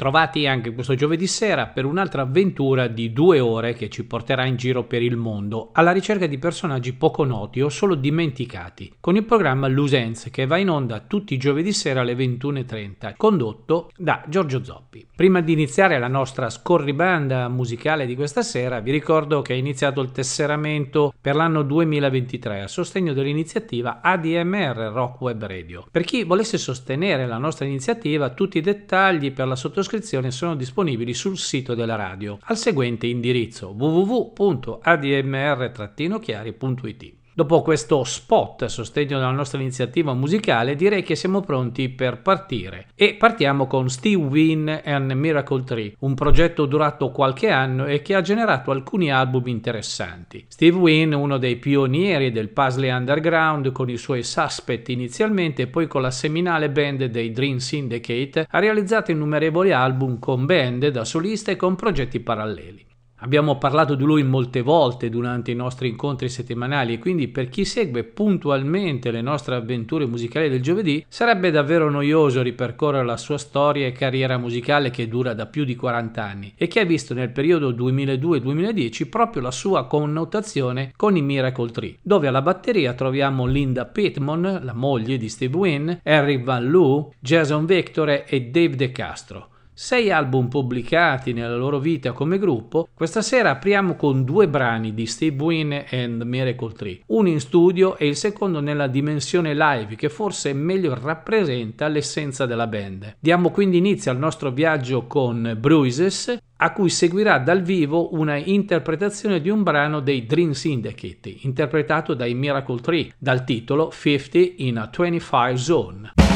ritrovati anche questo giovedì sera per un'altra avventura di due ore che ci porterà in giro per il mondo alla ricerca di personaggi poco noti o solo dimenticati, con il programma Loose che va in onda tutti i giovedì sera alle 21.30, condotto da Giorgio Zoppi. Prima di iniziare la nostra scorribanda musicale di questa sera, vi ricordo che è iniziato il tesseramento per l'anno 2023 a sostegno dell'iniziativa ADMR Rock Web Radio. Per chi volesse sostenere la nostra iniziativa, tutti i dettagli per la sottoscrizione sono disponibili sul sito della radio al seguente indirizzo www.admr-chiari.it. Dopo questo spot a sostegno della nostra iniziativa musicale, direi che siamo pronti per partire. E partiamo con Steve Wynn and Miracle Tree, un progetto durato qualche anno e che ha generato alcuni album interessanti. Steve Wynn, uno dei pionieri del puzzle underground, con i suoi suspect inizialmente e poi con la seminale band dei Dream Syndicate, ha realizzato innumerevoli album con band da solista e con progetti paralleli. Abbiamo parlato di lui molte volte durante i nostri incontri settimanali e quindi per chi segue puntualmente le nostre avventure musicali del giovedì sarebbe davvero noioso ripercorrere la sua storia e carriera musicale che dura da più di 40 anni e che ha visto nel periodo 2002-2010 proprio la sua connotazione con i Miracle Tree, dove alla batteria troviamo Linda Pittman, la moglie di Steve Wynn, Harry Van Loo, Jason Victor e Dave De Castro sei album pubblicati nella loro vita come gruppo, questa sera apriamo con due brani di Steve Wynn and Miracle Tree, uno in studio e il secondo nella dimensione live che forse meglio rappresenta l'essenza della band. Diamo quindi inizio al nostro viaggio con Bruises, a cui seguirà dal vivo una interpretazione di un brano dei Dream Syndicate, interpretato dai Miracle Tree, dal titolo 50 in a 25 Zone.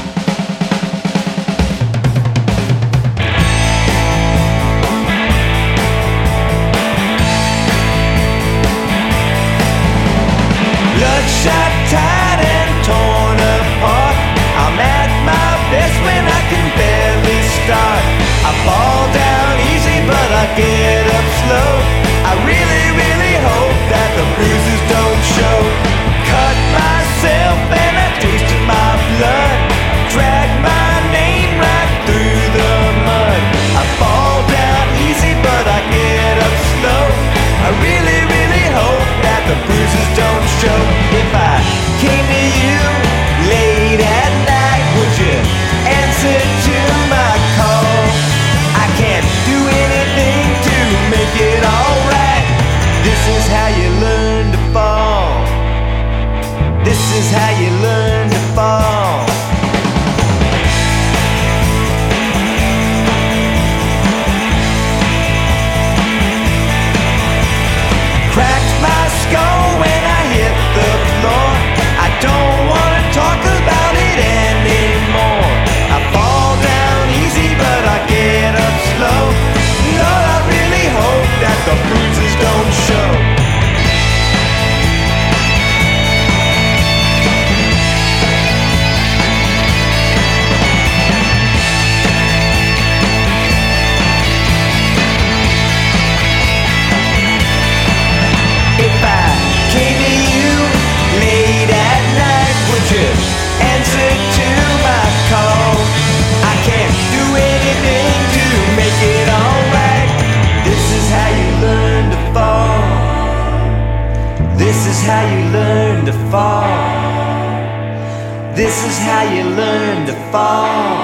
How you learn to fall.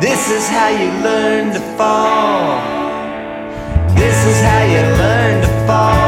This is how you learn to fall. This is how you learn to fall.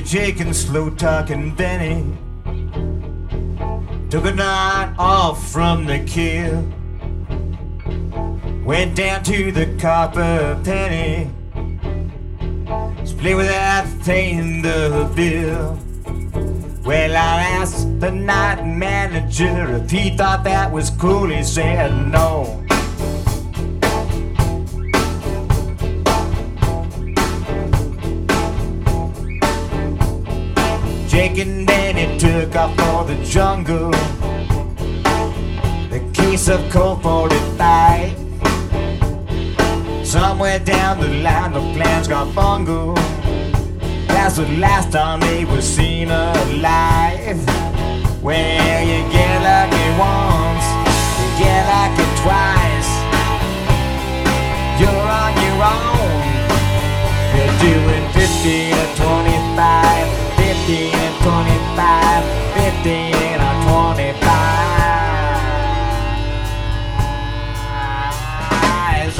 Jake and slow talking Benny took a night off from the kill. Went down to the copper penny, split without paying the bill. Well, I asked the night manager if he thought that was cool. He said no. And Danny took off for the jungle. The case of Colt 45. Somewhere down the line, the plans got bungled. That's the last time they were seen alive. Well, you get lucky once, you get lucky twice. You're on your own. You're doing 50 to 25, 50 to 25, 50 to 25. Eyes.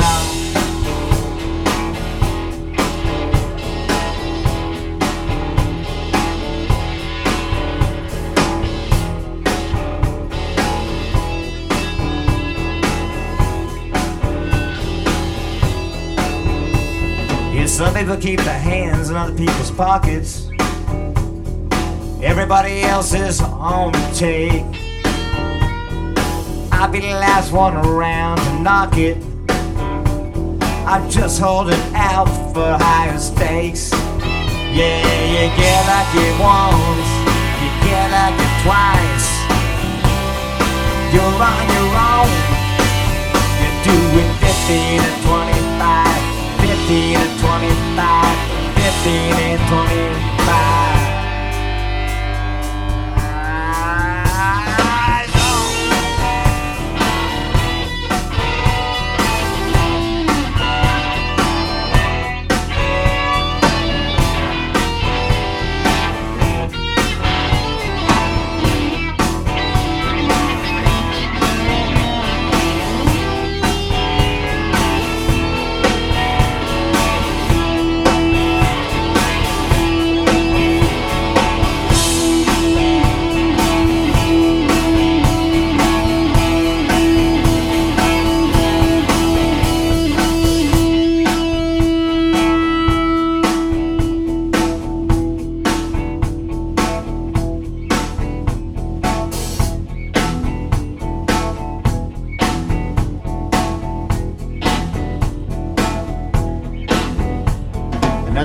Yeah, some people keep their hands in other people's pockets. Everybody else is on the take. I'll be the last one around to knock it. I'm just holding out for higher stakes. Yeah, you get lucky once, you get lucky twice. You're on your own. You're doing 50 to 25, 50 to 25, 50 to 25.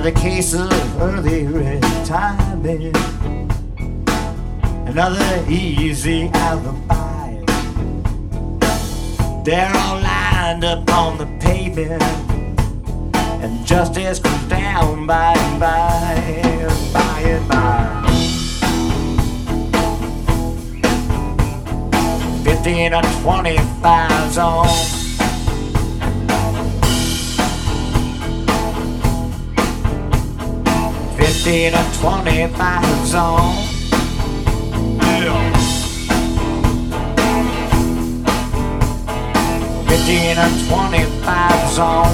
Of early retirement. Another easy alibi. They're all lined up on the pavement, and justice comes down by and by, by and by. Fifteen or twenty-five zone. Fifteen or twenty-five zone. Yeah. Fifteen or zone.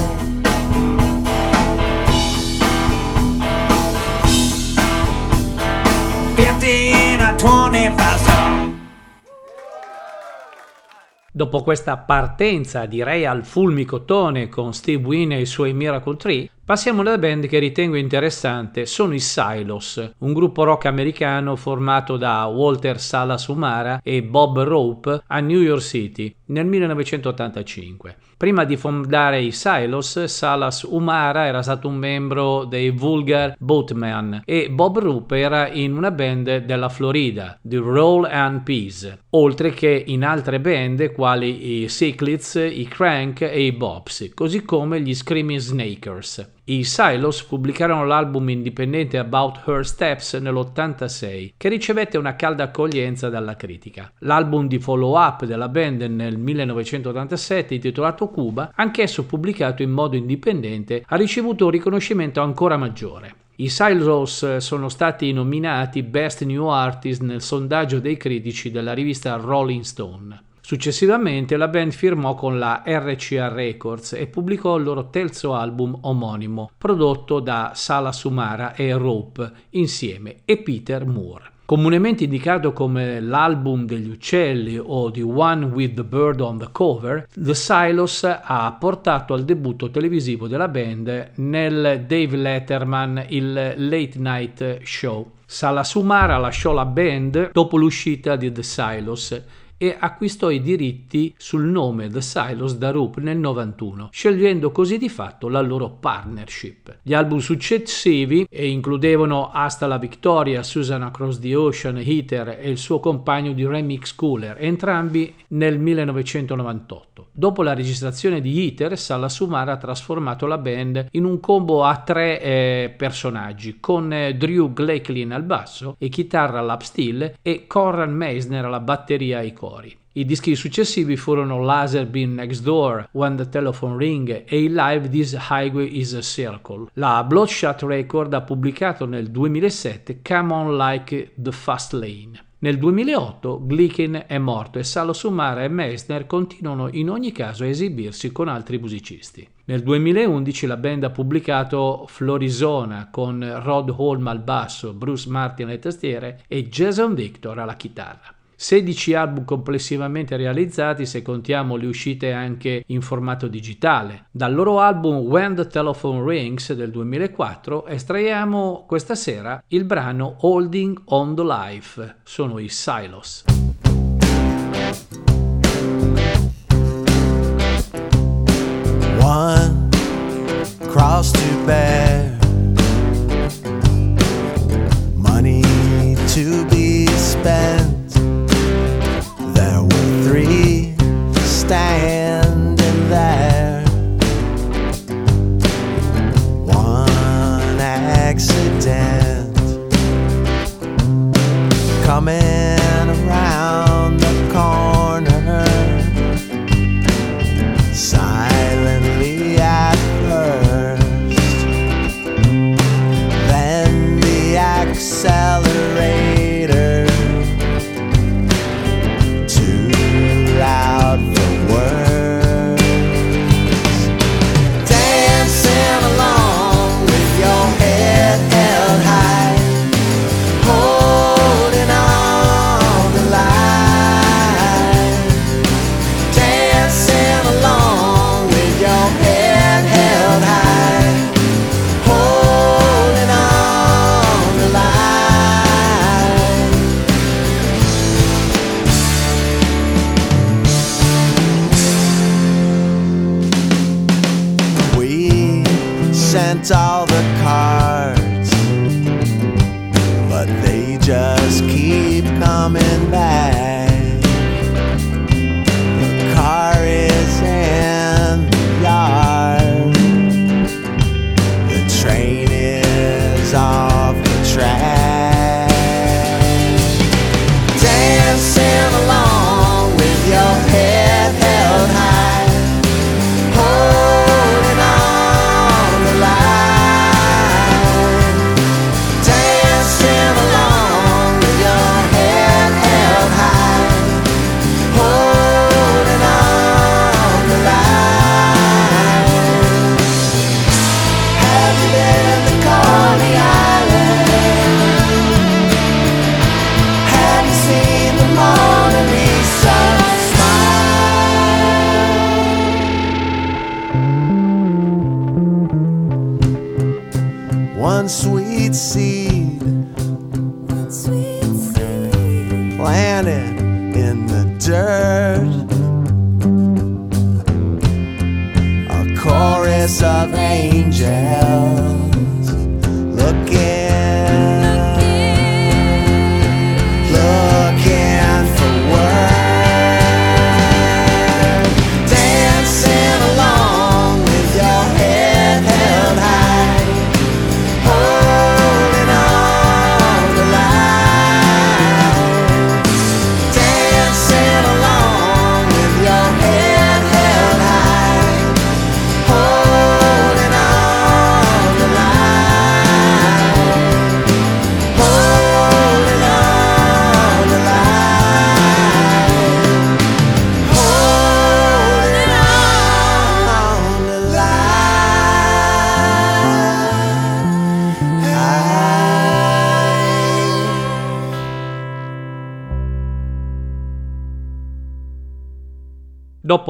Fifteen or twenty-five zone. Dopo questa partenza, direi al fulmicotone con Steve Wynn e i suoi Miracle Tree, passiamo alla band che ritengo interessante, sono i Silos, un gruppo rock americano formato da Walter Salas Umara e Bob Rope a New York City nel 1985. Prima di fondare i Silos, Salas Umara era stato un membro dei Vulgar Boatmen e Bob Roop era in una band della Florida, The Roll and Peace, oltre che in altre band quali i Sicklets, i Crank e i Bobs, così come gli Screaming Snakers. I Silos pubblicarono l'album indipendente About Her Steps nell'86, che ricevette una calda accoglienza dalla critica. L'album di follow-up della band nel 1987, intitolato Cuba, anch'esso pubblicato in modo indipendente, ha ricevuto un riconoscimento ancora maggiore. I Silos sono stati nominati Best New Artist nel sondaggio dei critici della rivista Rolling Stone. Successivamente la band firmò con la RCA Records e pubblicò il loro terzo album omonimo, prodotto da Sala Sumara e Rope insieme e Peter Moore. Comunemente indicato come l'album degli uccelli o The One with the Bird on the Cover, The Silos ha portato al debutto televisivo della band nel Dave Letterman il Late Night Show. Sala Sumara lasciò la band dopo l'uscita di The Silos e acquistò i diritti sul nome The Silos da Roop nel 91, scegliendo così di fatto la loro partnership. Gli album successivi e includevano Hasta la Victoria, Susan Across the Ocean, Heater e il suo compagno di remix Cooler, entrambi nel 1998. Dopo la registrazione di Heater, Salla Sumara ha trasformato la band in un combo a tre eh, personaggi, con eh, Drew Glacklin al basso e chitarra lap steel e Conrad Meisner alla batteria e ai cori. I dischi successivi furono Laser Beam Next Door, When the Telephone Ring e il live This Highway is a Circle. La Bloodshot Record ha pubblicato nel 2007 Come On Like the Fast Lane. Nel 2008 Glicken è morto e Salo Sumara e Meissner continuano in ogni caso a esibirsi con altri musicisti. Nel 2011 la band ha pubblicato Florisona con Rod Holm al basso, Bruce Martin alle tastiere e Jason Victor alla chitarra. 16 album complessivamente realizzati se contiamo le uscite anche in formato digitale. Dal loro album When the Telephone Rings del 2004 estraiamo questa sera il brano Holding on the Life. Sono i Silos. One cross to bear,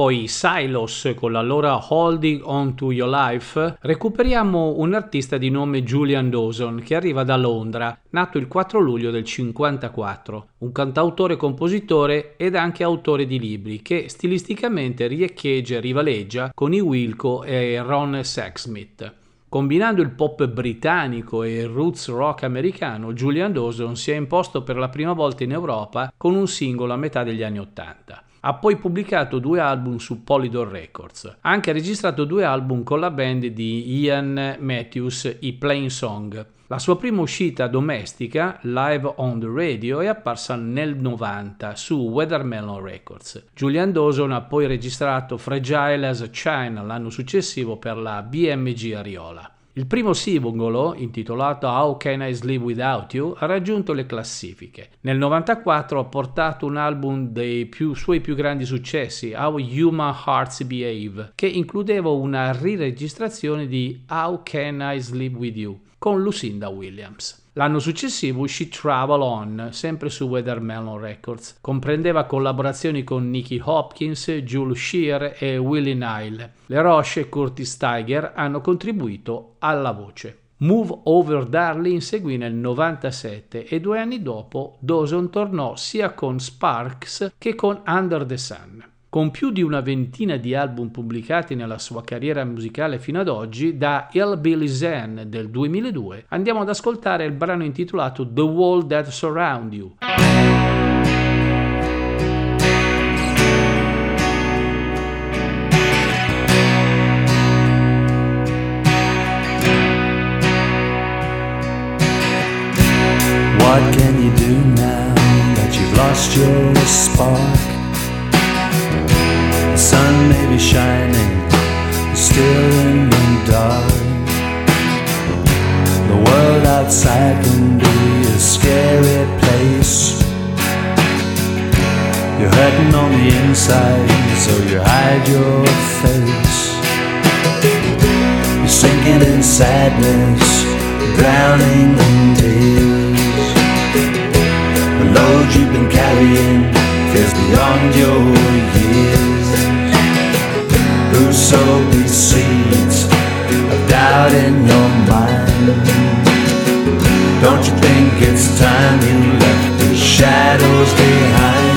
Dopo i Silos con la loro Holding On To Your Life, recuperiamo un artista di nome Julian Dawson che arriva da Londra, nato il 4 luglio del 54, un cantautore, compositore ed anche autore di libri che stilisticamente riecheggia e rivaleggia con i Wilco e Ron Sexsmith. Combinando il pop britannico e il roots rock americano, Julian Dawson si è imposto per la prima volta in Europa con un singolo a metà degli anni Ottanta. Ha poi pubblicato due album su Polydor Records. Ha anche registrato due album con la band di Ian Matthews, i Plain Song. La sua prima uscita domestica, live on the radio, è apparsa nel 90 su Weathermelon Records. Julian Dawson ha poi registrato Fragile as China l'anno successivo per la BMG Ariola. Il primo singolo, intitolato How Can I Sleep Without You, ha raggiunto le classifiche. Nel 94 ha portato un album dei più, suoi più grandi successi, How Human Hearts Behave, che includeva una riregistrazione di How Can I Sleep With You con Lucinda Williams. L'anno successivo uscì Travel On, sempre su Weathermelon Records. Comprendeva collaborazioni con Nicky Hopkins, Jules Shear e Willie Nile. Le Roche e Curtis Tiger hanno contribuito alla voce. Move Over Darling seguì nel 97 e due anni dopo Dawson tornò sia con Sparks che con Under the Sun. Con più di una ventina di album pubblicati nella sua carriera musicale fino ad oggi, da Hillbilly Zen del 2002 andiamo ad ascoltare il brano intitolato The Wall That Surround You. What can you do now that you've lost your spark? Shining, still in the dark. The world outside can be a scary place. You're hurting on the inside, so you hide your face. You're sinking in sadness, drowning in tears. The load you've been carrying feels beyond your years. Who sowed these seeds of doubt in your mind. Don't you think it's time you left the shadows behind?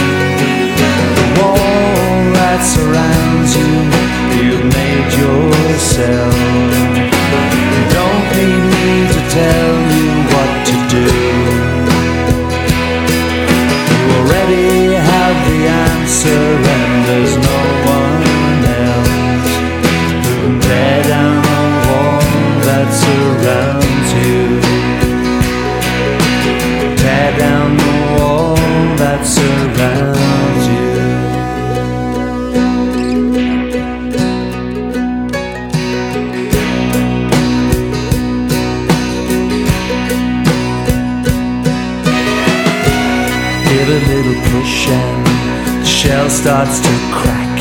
The wall that surrounds you, you've made yourself. Don't need me to tell you what to do. You already have the answer. Starts to crack.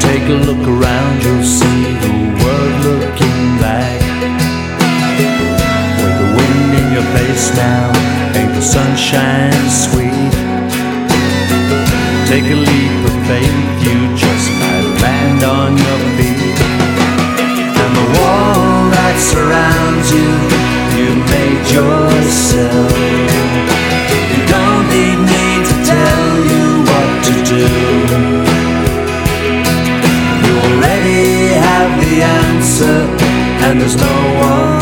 Take a look around, you'll see the world looking back. With the wind in your face now, ain't the sunshine sweet? Take a leap of faith, you just might land on your feet. And the wall that surrounds you, you made yourself. And there's no one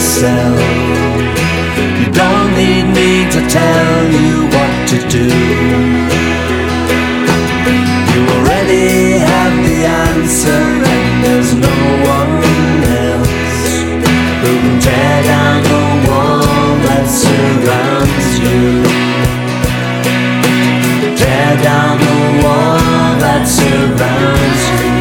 yourself. You don't need me to tell you what to do. You already have the answer, and there's no one else who can tear down the wall that surrounds you. Tear down the wall that surrounds you.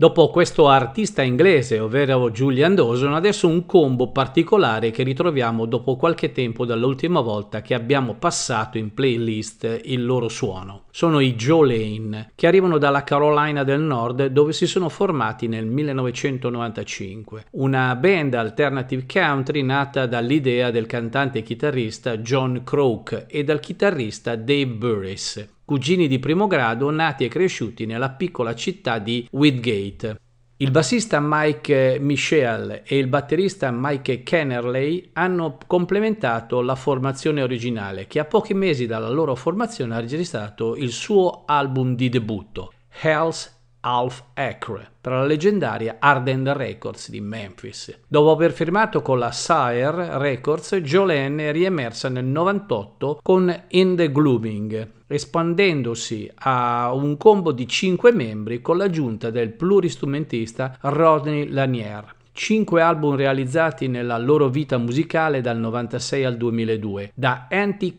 Dopo questo artista inglese, ovvero Julian Dawson, adesso un combo particolare che ritroviamo dopo qualche tempo dall'ultima volta che abbiamo passato in playlist il loro suono. Sono i Jolene, che arrivano dalla Carolina del Nord dove si sono formati nel 1995. Una band alternative country nata dall'idea del cantante e chitarrista John Croak e dal chitarrista Dave Burris cugini di primo grado nati e cresciuti nella piccola città di Whitgate. Il bassista Mike Michel e il batterista Mike Kennerley hanno complementato la formazione originale che a pochi mesi dalla loro formazione ha registrato il suo album di debutto, Hell's Half Acre per la leggendaria Arden Records di Memphis. Dopo aver firmato con la Sire Records, Jolene è riemersa nel 98 con In the Glooming, espandendosi a un combo di 5 membri con l'aggiunta del pluristrumentista Rodney Lanier. Cinque album realizzati nella loro vita musicale dal 96 al 2002. Da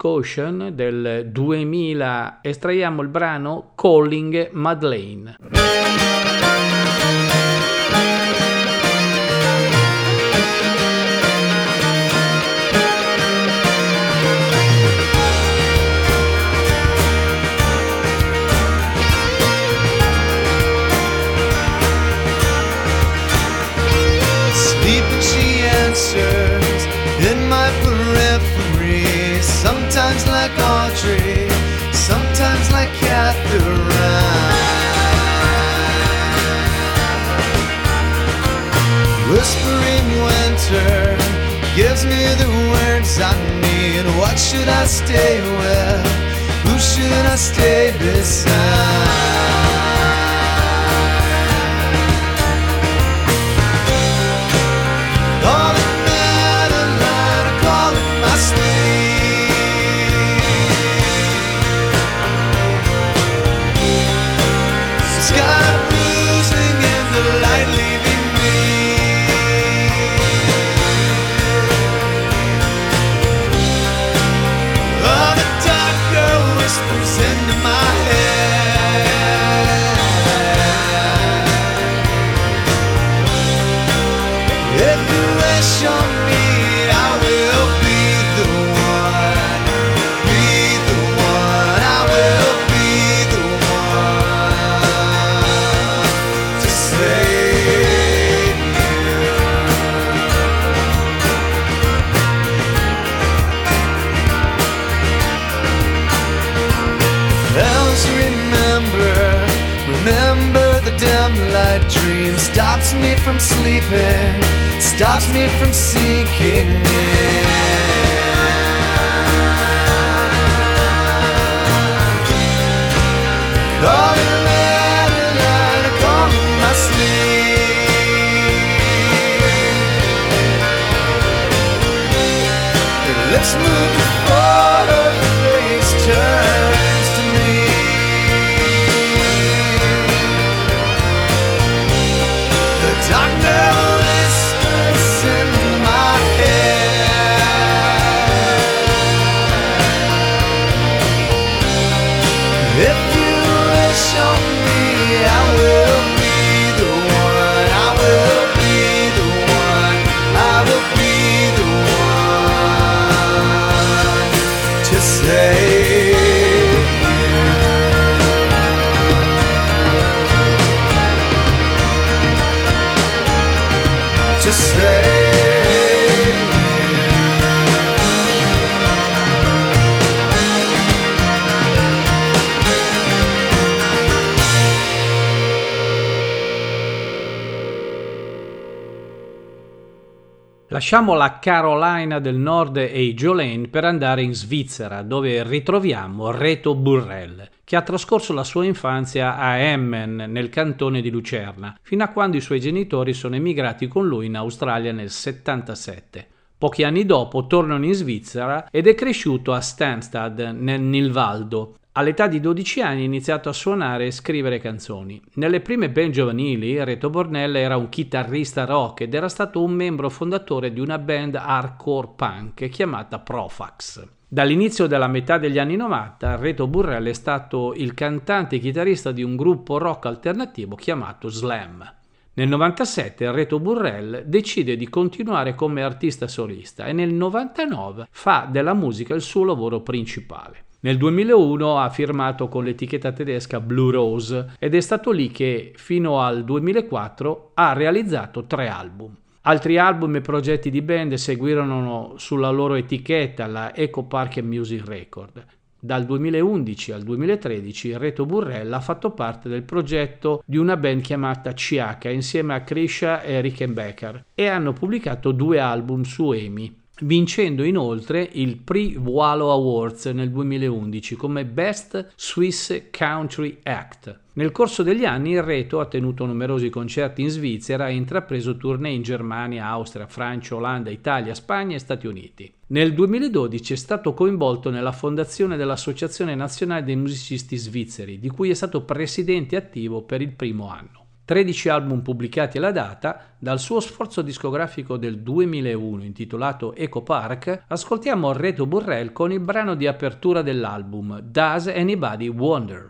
Ocean del 2000 estraiamo il brano Calling Madeleine. Sometimes like Catherine. Whispering winter gives me the words I need. What should I stay with? Who should I stay beside? Sleeping, stops me from seeking it. Call Lasciamo la Carolina del Nord e i Jolene per andare in Svizzera, dove ritroviamo Reto Burrell, che ha trascorso la sua infanzia a Emmen, nel cantone di Lucerna, fino a quando i suoi genitori sono emigrati con lui in Australia nel 77. Pochi anni dopo tornano in Svizzera ed è cresciuto a Stansted, nel Nilvaldo. All'età di 12 anni ha iniziato a suonare e scrivere canzoni. Nelle prime band giovanili, Reto Bornell era un chitarrista rock ed era stato un membro fondatore di una band hardcore punk chiamata Profax. Dall'inizio della metà degli anni 90, Reto Burrell è stato il cantante e chitarrista di un gruppo rock alternativo chiamato Slam. Nel 97 Reto Burrell decide di continuare come artista solista e nel 99 fa della musica il suo lavoro principale. Nel 2001 ha firmato con l'etichetta tedesca Blue Rose ed è stato lì che fino al 2004 ha realizzato tre album. Altri album e progetti di band seguirono sulla loro etichetta, la Eco Park Music Record. Dal 2011 al 2013 Reto Burrell ha fatto parte del progetto di una band chiamata Chiaka insieme a Krisha e Rickenbacker e hanno pubblicato due album su EMI, vincendo inoltre il Pre-Walo Awards nel 2011 come Best Swiss Country Act. Nel corso degli anni il Reto ha tenuto numerosi concerti in Svizzera e ha intrapreso tournée in Germania, Austria, Francia, Olanda, Italia, Spagna e Stati Uniti. Nel 2012 è stato coinvolto nella fondazione dell'Associazione Nazionale dei Musicisti Svizzeri, di cui è stato presidente attivo per il primo anno. 13 album pubblicati alla data, dal suo sforzo discografico del 2001 intitolato Eco Park, ascoltiamo Reto Burrell con il brano di apertura dell'album Does Anybody Wonder?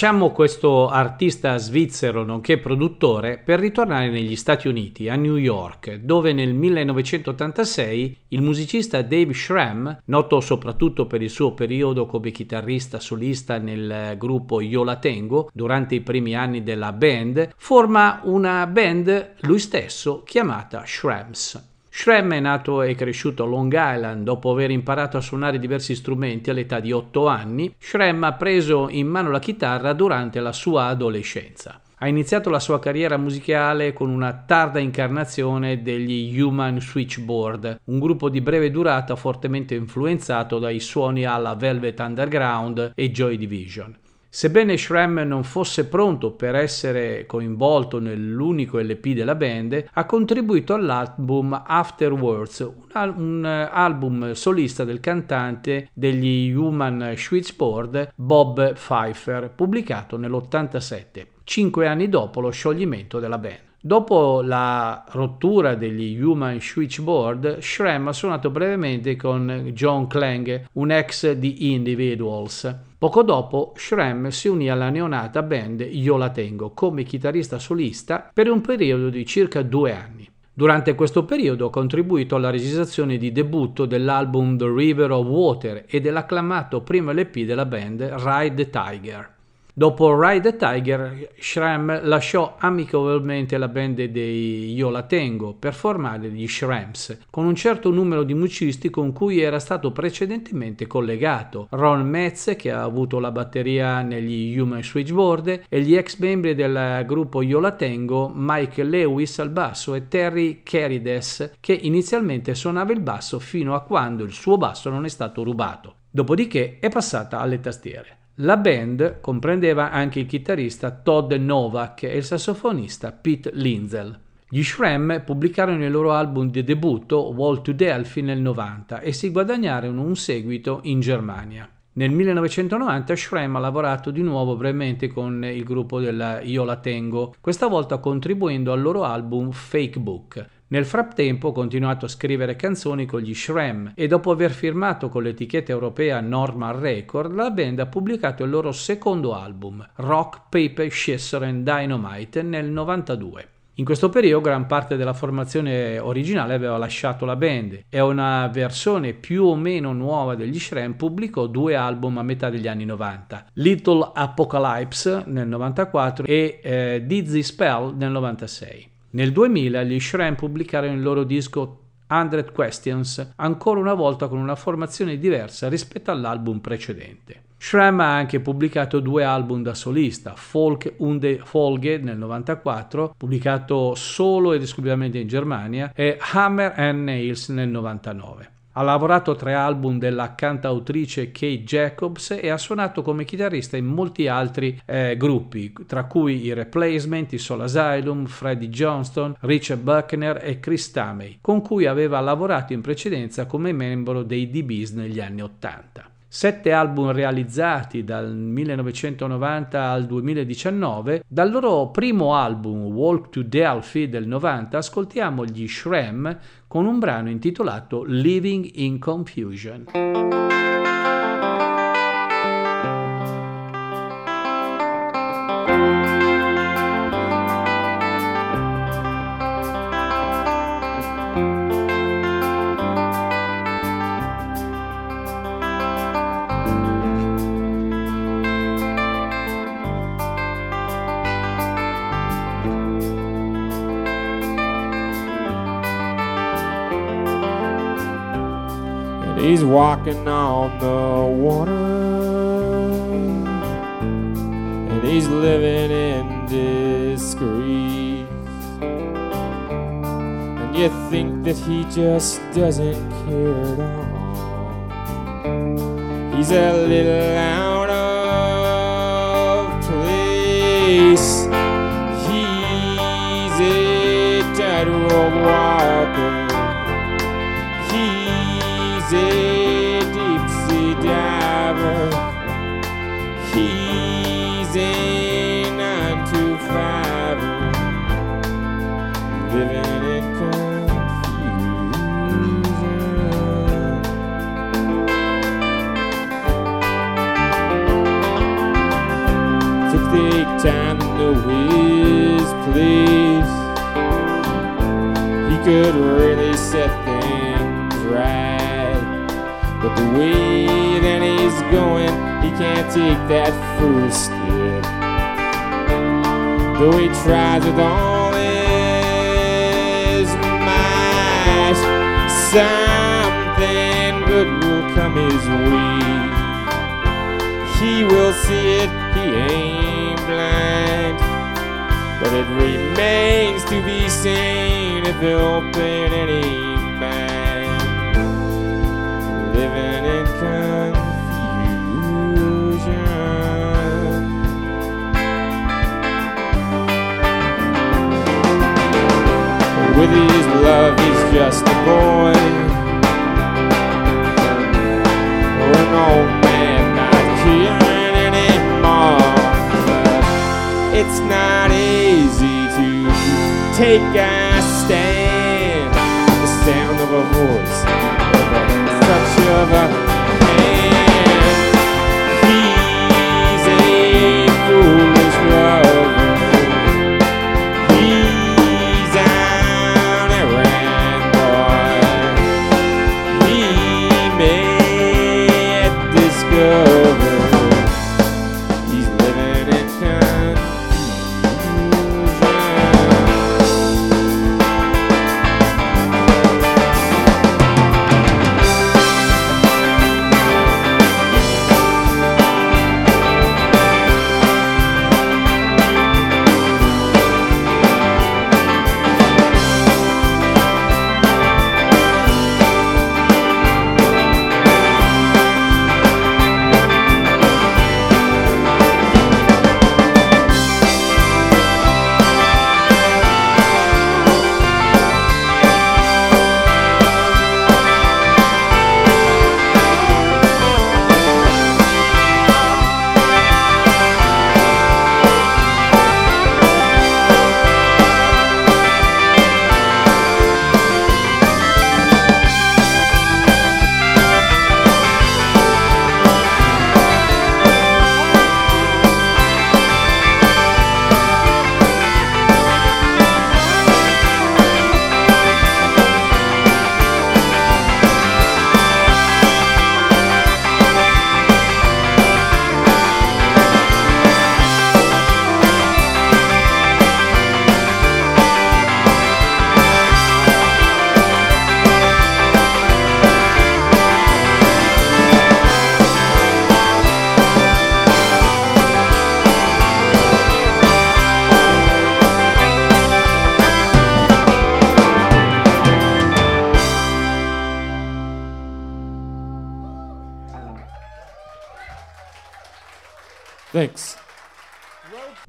Lasciamo questo artista svizzero nonché produttore per ritornare negli Stati Uniti, a New York, dove nel 1986 il musicista Dave Schramm, noto soprattutto per il suo periodo come chitarrista solista nel gruppo Io La Tengo durante i primi anni della band, forma una band lui stesso chiamata Shramps. Schramm è nato e cresciuto a Long Island dopo aver imparato a suonare diversi strumenti all'età di 8 anni. Schramm ha preso in mano la chitarra durante la sua adolescenza. Ha iniziato la sua carriera musicale con una tarda incarnazione degli Human Switchboard, un gruppo di breve durata fortemente influenzato dai suoni alla Velvet Underground e Joy Division. Sebbene Schramm non fosse pronto per essere coinvolto nell'unico LP della band, ha contribuito all'album Afterwards, un, un eh, album solista del cantante degli Human Switchboard Bob Pfeiffer, pubblicato nell'87, cinque anni dopo lo scioglimento della band. Dopo la rottura degli Human Switchboard, Schramm ha suonato brevemente con John Clang, un ex di Individuals. Poco dopo, Schramm si unì alla neonata band Io La Tengo come chitarrista solista per un periodo di circa due anni. Durante questo periodo ha contribuito alla registrazione di debutto dell'album The River of Water e dell'acclamato primo LP della band Ride the Tiger. Dopo Ride the Tiger, Schramm lasciò amichevolmente la band dei Io La Tengo per formare gli Shramps, con un certo numero di musicisti con cui era stato precedentemente collegato, Ron Metz che ha avuto la batteria negli Human Switchboard e gli ex membri del gruppo Io La Tengo, Mike Lewis al basso e Terry Carides che inizialmente suonava il basso fino a quando il suo basso non è stato rubato. Dopodiché è passata alle tastiere. La band comprendeva anche il chitarrista Todd Novak e il sassofonista Pete Linzel. Gli Shram pubblicarono il loro album di debutto Wall to Delphi nel 90 e si guadagnarono un seguito in Germania. Nel 1990 Shram ha lavorato di nuovo brevemente con il gruppo della Io La Tengo, questa volta contribuendo al loro album Fake Book. Nel frattempo ha continuato a scrivere canzoni con gli Shram e dopo aver firmato con l'etichetta europea Normal Record, la band ha pubblicato il loro secondo album, Rock, Paper, Scissor and Dynamite, nel 92. In questo periodo gran parte della formazione originale aveva lasciato la band e una versione più o meno nuova degli Shram pubblicò due album a metà degli anni 90, Little Apocalypse nel 94 e eh, Dizzy Spell nel 96. Nel 2000 gli Shram pubblicarono il loro disco 100 Questions, ancora una volta con una formazione diversa rispetto all'album precedente. Schramm ha anche pubblicato due album da solista, Folk und Folge nel 94, pubblicato solo ed esclusivamente in Germania, e Hammer and Nails nel 99. Ha lavorato tre album della cantautrice Kate Jacobs e ha suonato come chitarrista in molti altri eh, gruppi, tra cui i Replacement, i Soul Asylum, Freddie Johnston, Richard Buckner e Chris Tamey, con cui aveva lavorato in precedenza come membro dei DBs negli anni 80. Sette album realizzati dal 1990 al 2019. Dal loro primo album Walk to Delphi del 90 ascoltiamo gli Shram con un brano intitolato Living in Confusion. Walking on the water. And he's living in disgrace. And you think that he just doesn't care at all. He's a little out of place. He's a tightrope walker. He's a Took the time to his place. He could really set things right. But the way that he's going, he can't take that first step. Though he tries all something good will come his way. He will see it, he ain't blind. But it remains to be seen if he'll pay any mind. Living in confusion. Just a boy. Or an old man not caring anymore. But it's not easy to take a stand. The sound of a voice, the touch of a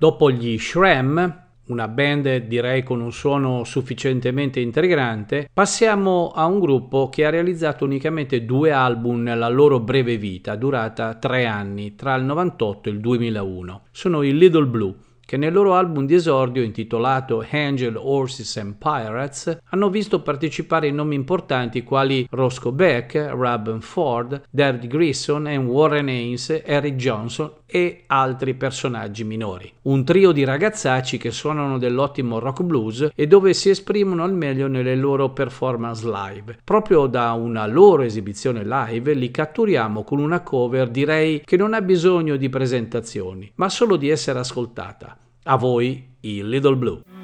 Dopo gli Shrem, una band direi con un suono sufficientemente intrigante, passiamo a un gruppo che ha realizzato unicamente due album nella loro breve vita, durata tre anni, tra il 98 e il 2001. Sono i Little Blue che nel loro album di esordio intitolato Angel, Horses and Pirates hanno visto partecipare nomi importanti quali Roscoe Beck, Rabban Ford, David Grissom e Warren Haynes, Eric Johnson e altri personaggi minori. Un trio di ragazzacci che suonano dell'ottimo rock blues e dove si esprimono al meglio nelle loro performance live. Proprio da una loro esibizione live li catturiamo con una cover direi che non ha bisogno di presentazioni, ma solo di essere ascoltata. A voi i Little Blue.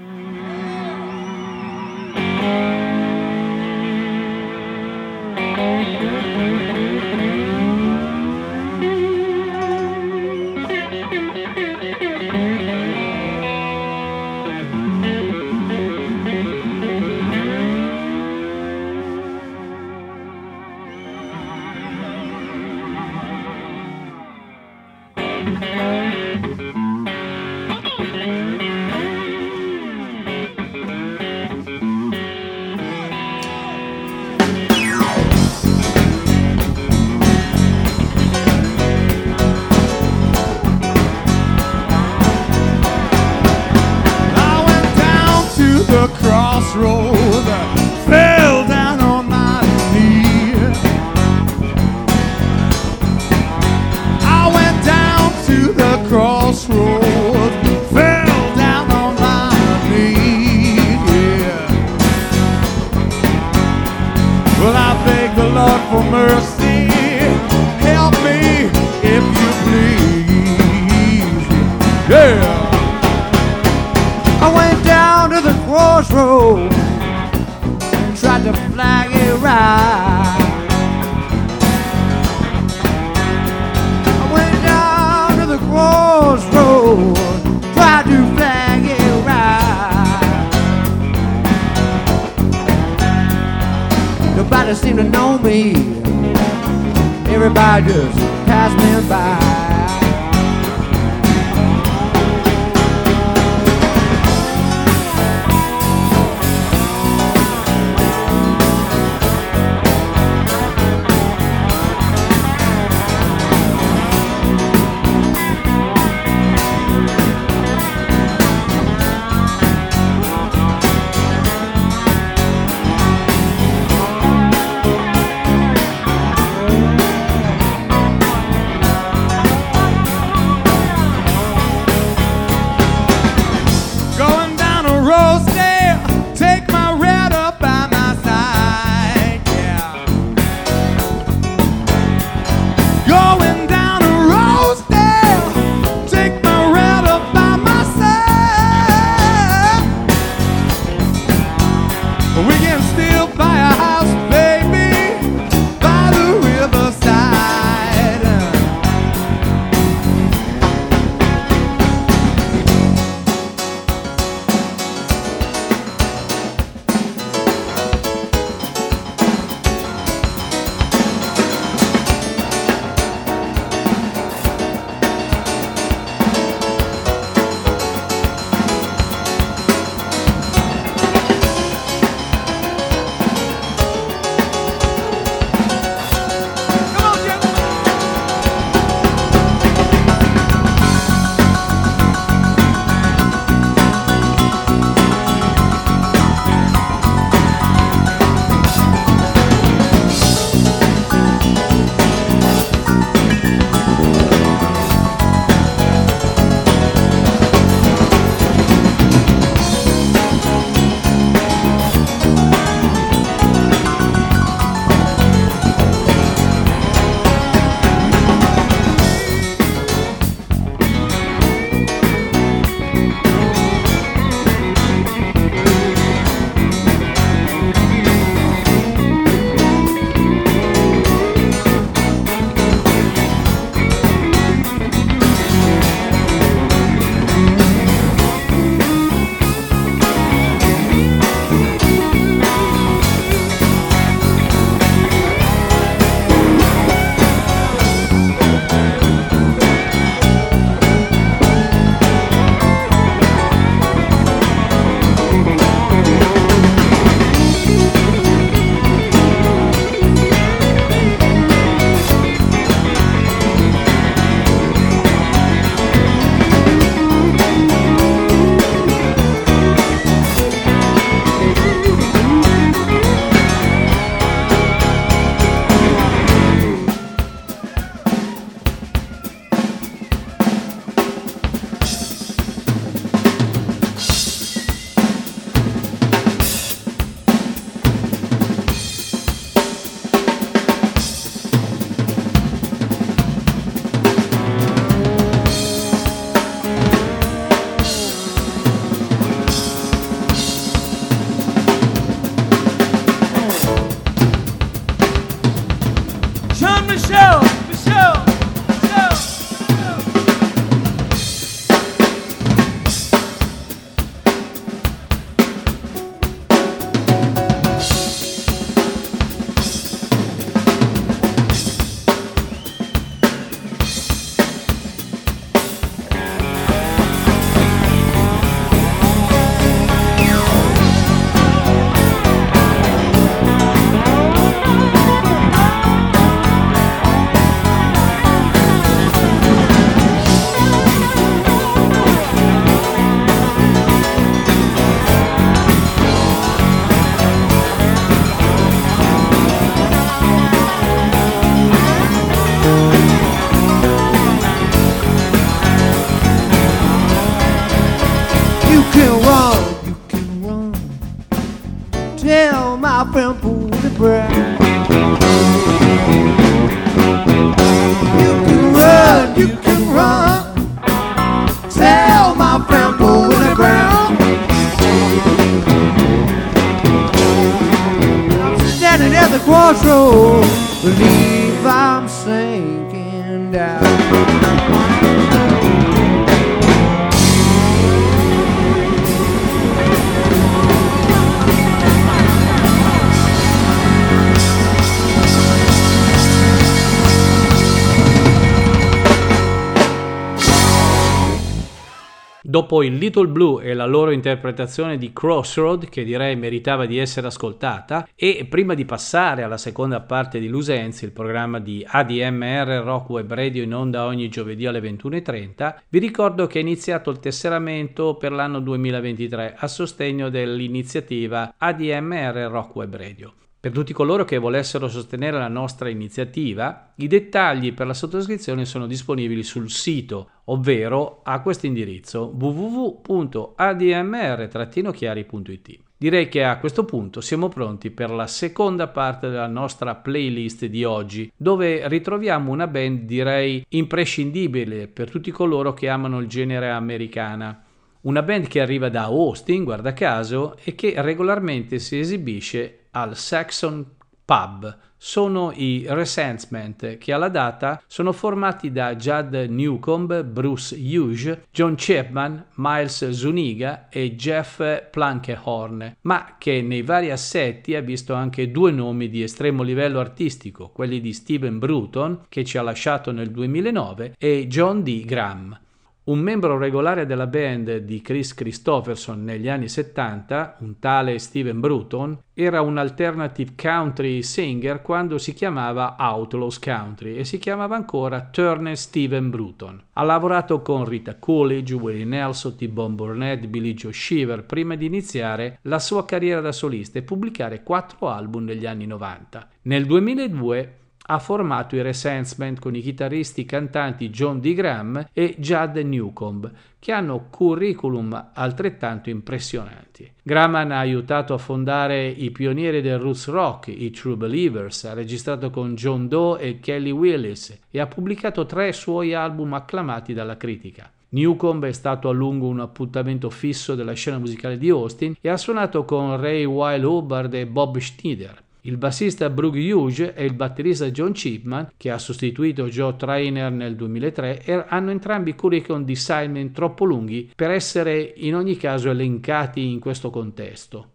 Little Blue e la loro interpretazione di Crossroad, che direi meritava di essere ascoltata, e prima di passare alla seconda parte di Lusenzi, il programma di ADMR Rock Web Radio in onda ogni giovedì alle 21.30, vi ricordo che è iniziato il tesseramento per l'anno 2023 a sostegno dell'iniziativa ADMR Rock Web Radio. Per tutti coloro che volessero sostenere la nostra iniziativa, i dettagli per la sottoscrizione sono disponibili sul sito, ovvero a questo indirizzo www.admr-chiari.it. Direi che a questo punto siamo pronti per la seconda parte della nostra playlist di oggi, dove ritroviamo una band direi imprescindibile per tutti coloro che amano il genere americana. Una band che arriva da Austin, guarda caso, e che regolarmente si esibisce al Saxon Pub. Sono i Resentment che alla data sono formati da Judd Newcomb, Bruce Hughes, John Chapman, Miles Zuniga e Jeff Plankehorn, ma che nei vari assetti ha visto anche due nomi di estremo livello artistico, quelli di Steven Bruton, che ci ha lasciato nel 2009, e John D. Graham. Un membro regolare della band di Chris Christopherson negli anni 70, un tale Steven Bruton, era un alternative country singer quando si chiamava Outlaws Country e si chiamava ancora Turner Steven Bruton. Ha lavorato con Rita Coolidge, Willie Nelson, T-Bone Burnett, Billy Joe Shiver prima di iniziare la sua carriera da solista e pubblicare quattro album negli anni 90. Nel 2002 ha formato i Resentment con i chitarristi cantanti John D. Graham e Judd Newcomb, che hanno curriculum altrettanto impressionanti. Graham ha aiutato a fondare i pionieri del roots rock, i True Believers, ha registrato con John Doe e Kelly Willis e ha pubblicato tre suoi album acclamati dalla critica. Newcomb è stato a lungo un appuntamento fisso della scena musicale di Austin e ha suonato con Ray Wild Hubbard e Bob Schneider. Il bassista Brooke Hughes e il batterista John Chipman, che ha sostituito Joe Trainer nel 2003, er- hanno entrambi curriculum di Simon troppo lunghi per essere in ogni caso elencati in questo contesto.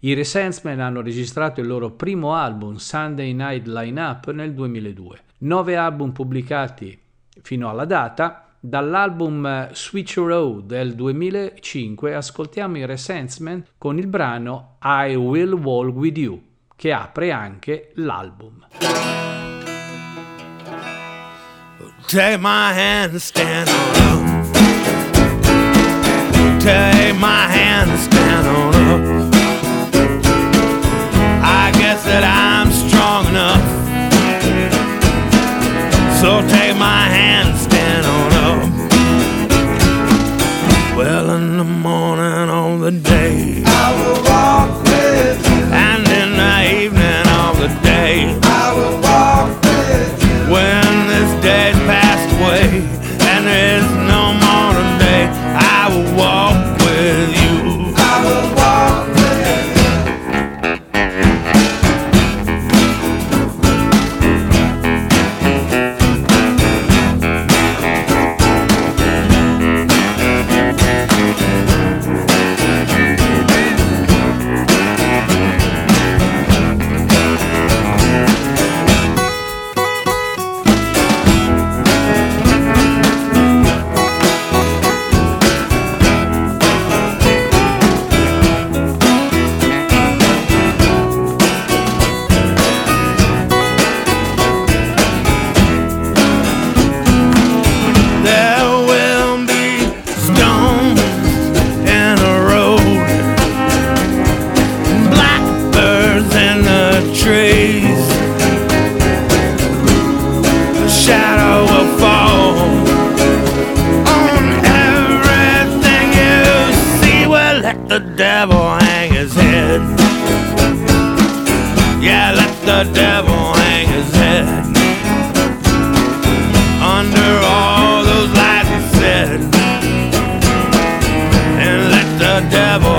I Resentment hanno registrato il loro primo album Sunday Night Lineup nel 2002. Nove album pubblicati fino alla data. Dall'album Switch Road del 2005 ascoltiamo i Resentment con il brano I Will Walk With You che apre anche l'album. Take my hand and stand on up. Take my hand and stand on up. I guess that I'm strong enough. So take my hand and stand on up. Well, in the morning on the day. the devil.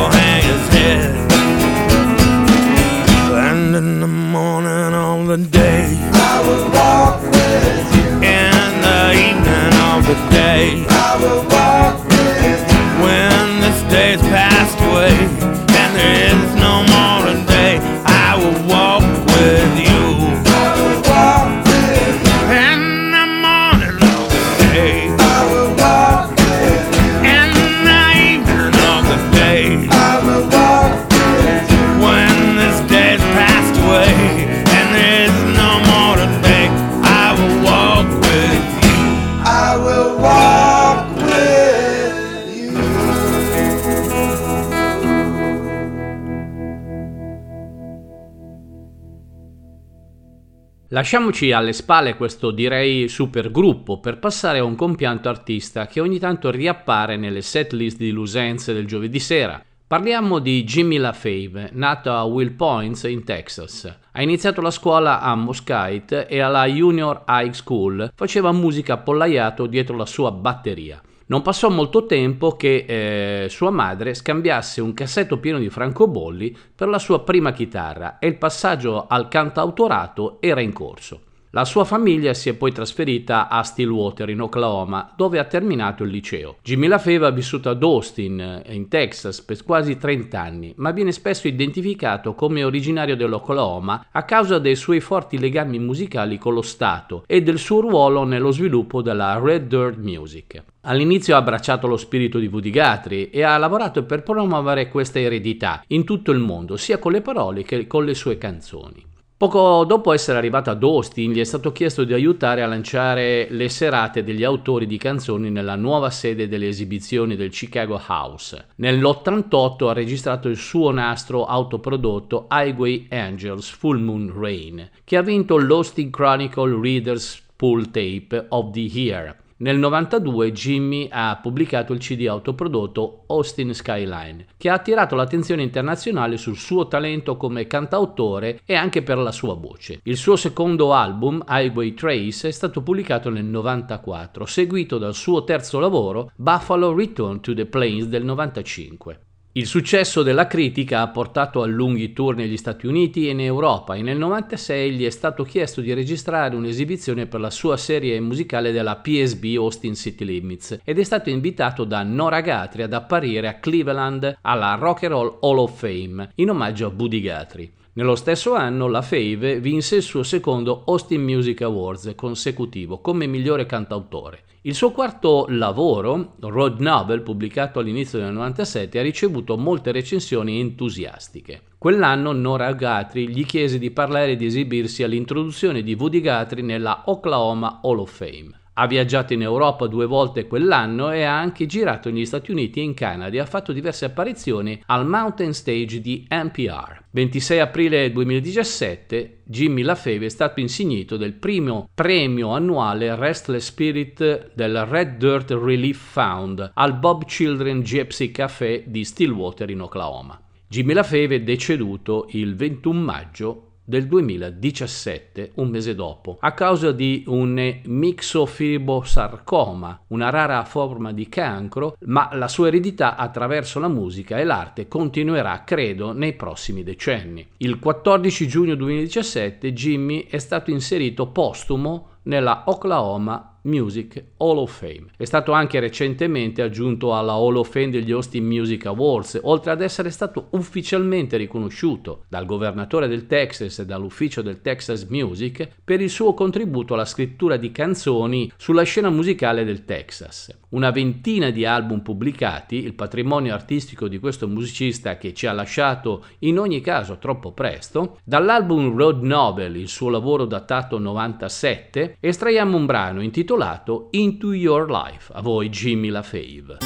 Lasciamoci alle spalle questo direi super gruppo per passare a un compianto artista che ogni tanto riappare nelle setlist di Lusenze del giovedì sera. Parliamo di Jimmy LaFave, nato a Will Points in Texas. Ha iniziato la scuola a Mosquite e alla Junior High School faceva musica appollaiato dietro la sua batteria. Non passò molto tempo che eh, sua madre scambiasse un cassetto pieno di francobolli per la sua prima chitarra e il passaggio al cantautorato era in corso. La sua famiglia si è poi trasferita a Stillwater in Oklahoma, dove ha terminato il liceo. Jimmy LaFave ha vissuto ad Austin, in Texas, per quasi 30 anni, ma viene spesso identificato come originario dell'Oklahoma a causa dei suoi forti legami musicali con lo Stato e del suo ruolo nello sviluppo della Red Dirt Music. All'inizio ha abbracciato lo spirito di Woody Guthrie e ha lavorato per promuovere questa eredità in tutto il mondo, sia con le parole che con le sue canzoni. Poco dopo essere arrivato ad Austin gli è stato chiesto di aiutare a lanciare le serate degli autori di canzoni nella nuova sede delle esibizioni del Chicago House. Nell'88 ha registrato il suo nastro autoprodotto Highway Angels Full Moon Rain, che ha vinto l'Austin Chronicle Readers Pool Tape of the Year. Nel 92 Jimmy ha pubblicato il CD autoprodotto Austin Skyline, che ha attirato l'attenzione internazionale sul suo talento come cantautore e anche per la sua voce. Il suo secondo album, Highway Trace, è stato pubblicato nel 94, seguito dal suo terzo lavoro, Buffalo Return to the Plains del 95. Il successo della critica ha portato a lunghi tour negli Stati Uniti e in Europa e nel 96 gli è stato chiesto di registrare un'esibizione per la sua serie musicale della PSB Austin City Limits ed è stato invitato da Nora Guthrie ad apparire a Cleveland alla Rock and Roll Hall of Fame in omaggio a Buddy Guthrie. Nello stesso anno la Fave vinse il suo secondo Austin Music Awards consecutivo come migliore cantautore. Il suo quarto lavoro, Road Novel, pubblicato all'inizio del 97, ha ricevuto molte recensioni entusiastiche. Quell'anno Nora Guthrie gli chiese di parlare e di esibirsi all'introduzione di Woody Guthrie nella Oklahoma Hall of Fame. Ha viaggiato in Europa due volte quell'anno e ha anche girato negli Stati Uniti e in Canada e ha fatto diverse apparizioni al Mountain Stage di NPR. 26 aprile 2017 Jimmy LaFave è stato insignito del primo premio annuale Restless Spirit del Red Dirt Relief Fund al Bob Children Gypsy Café di Stillwater in Oklahoma. Jimmy LaFave è deceduto il 21 maggio del 2017, un mese dopo, a causa di un mixofibrosarcoma, una rara forma di cancro, ma la sua eredità attraverso la musica e l'arte continuerà, credo, nei prossimi decenni. Il 14 giugno 2017 Jimmy è stato inserito postumo nella Oklahoma Music Hall of Fame. È stato anche recentemente aggiunto alla Hall of Fame degli Austin Music Awards, oltre ad essere stato ufficialmente riconosciuto dal governatore del Texas e dall'ufficio del Texas Music per il suo contributo alla scrittura di canzoni sulla scena musicale del Texas. Una ventina di album pubblicati, il patrimonio artistico di questo musicista che ci ha lasciato in ogni caso troppo presto, dall'album Road Novel, il suo lavoro datato 97, estraiamo un brano intitolato Into Your Life, a voi Jimmy LaFave.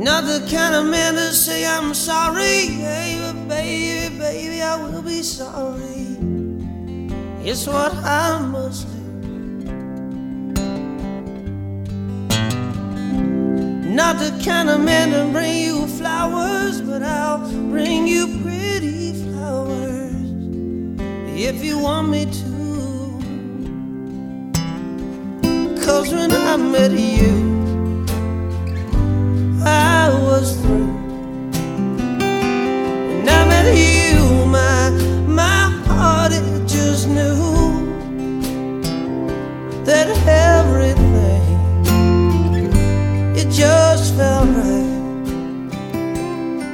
Not the kind of man to say I'm sorry, yeah, baby, baby, I will be sorry. It's what I must Not the kind of man to bring you flowers, but I'll bring you pretty flowers if you want me to. Cause when I met you, I was through. When I met you, my, my heart it just knew that everything felt right.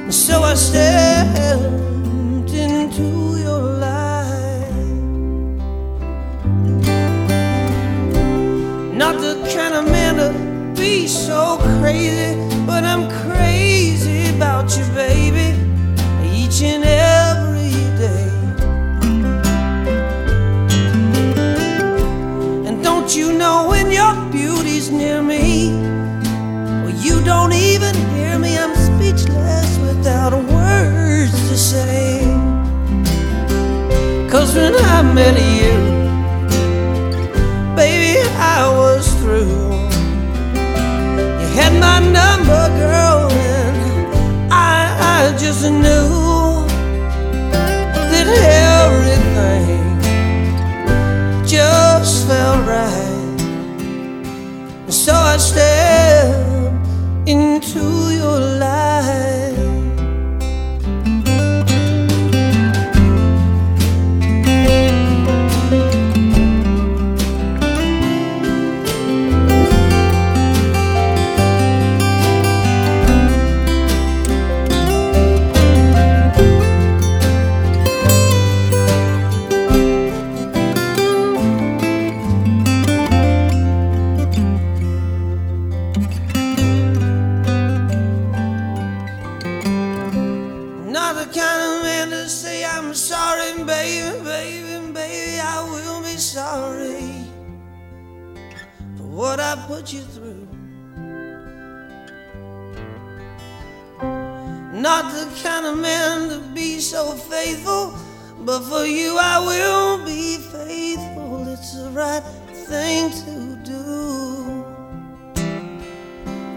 And so I stepped into your life. Not the kind of man to be so crazy, but I'm crazy about you, baby, each and every day. And don't you know when your beauty's near me? You don't even hear me. I'm speechless without words to say. Cause when I met you, baby, I was through. You had my number, girl, and I, I just knew that everything just felt right. So I stepped into your life. Put you through. Not the kind of man to be so faithful, but for you I will be faithful. It's the right thing to do.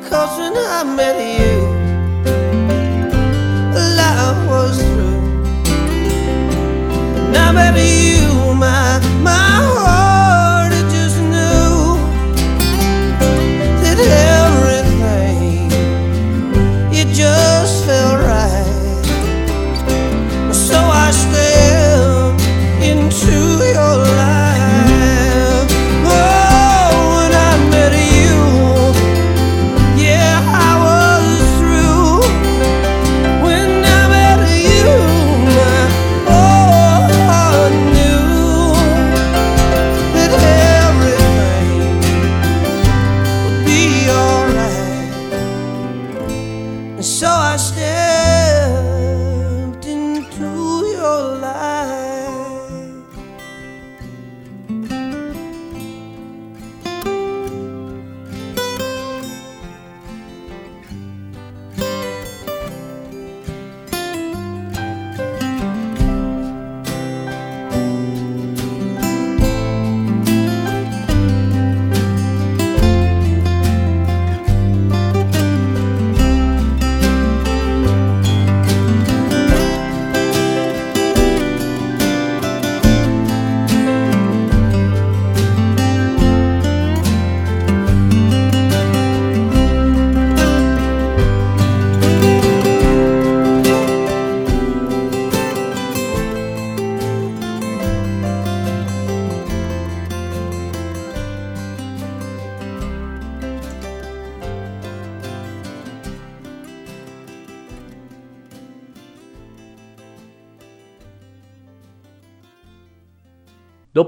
Cause when I met you, life was through. And I you,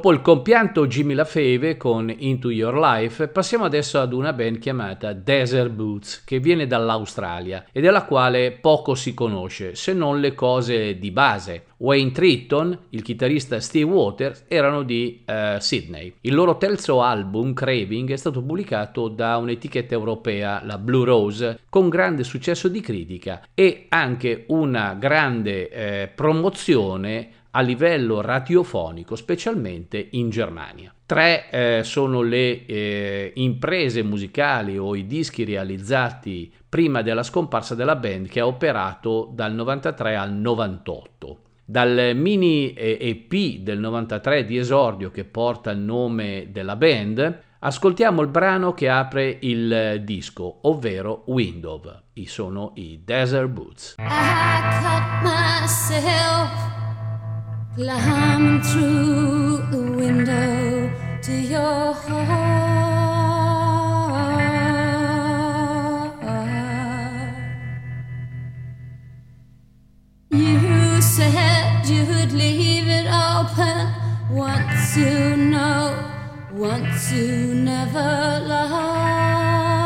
Dopo il compianto Jimmy LaFave con Into Your Life, passiamo adesso ad una band chiamata Desert Boots, che viene dall'Australia e della quale poco si conosce, se non le cose di base. Wayne Tritton, il chitarrista Steve Waters erano di eh, Sydney. Il loro terzo album, Craving, è stato pubblicato da un'etichetta europea, la Blue Rose, con grande successo di critica e anche una grande eh, promozione a livello radiofonico, specialmente in Germania. Tre eh, sono le eh, imprese musicali o i dischi realizzati prima della scomparsa della band che ha operato dal 93 al 98. Dal mini eh, EP del 93 di esordio che porta il nome della band, ascoltiamo il brano che apre il disco, ovvero Window. I sono i Desert Boots. I Climbing through the window to your heart. You said you'd leave it open once you know, once you never love.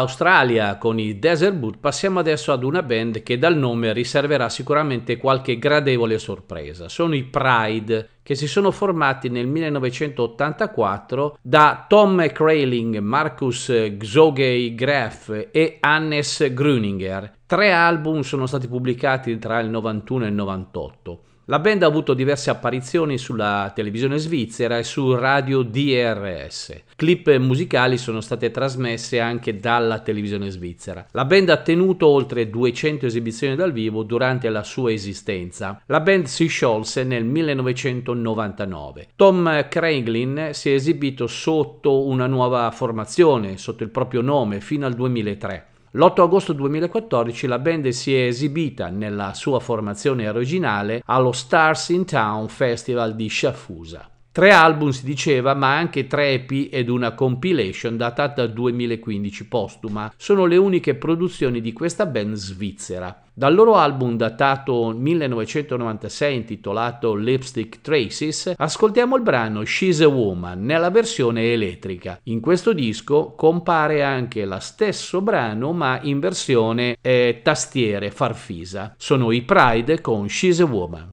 Dall'Australia con i Desert Boot passiamo adesso ad una band che dal nome riserverà sicuramente qualche gradevole sorpresa. Sono i Pride che si sono formati nel 1984 da Tom McRailing, Marcus Xogey Graf e Hannes Gruninger. Tre album sono stati pubblicati tra il 91 e il 98. La band ha avuto diverse apparizioni sulla televisione svizzera e su radio DRS. Clip musicali sono state trasmesse anche dalla televisione svizzera. La band ha tenuto oltre 200 esibizioni dal vivo durante la sua esistenza. La band si sciolse nel 1999. Tom Craiglin si è esibito sotto una nuova formazione, sotto il proprio nome, fino al 2003. L'8 agosto 2014 la band si è esibita nella sua formazione originale allo Stars in Town Festival di Sciaffusa. Tre album si diceva, ma anche tre EP ed una compilation datata 2015 postuma. Sono le uniche produzioni di questa band svizzera. Dal loro album datato 1996 intitolato Lipstick Traces ascoltiamo il brano She's a Woman nella versione elettrica. In questo disco compare anche lo stesso brano ma in versione eh, tastiere farfisa. Sono i Pride con She's a Woman.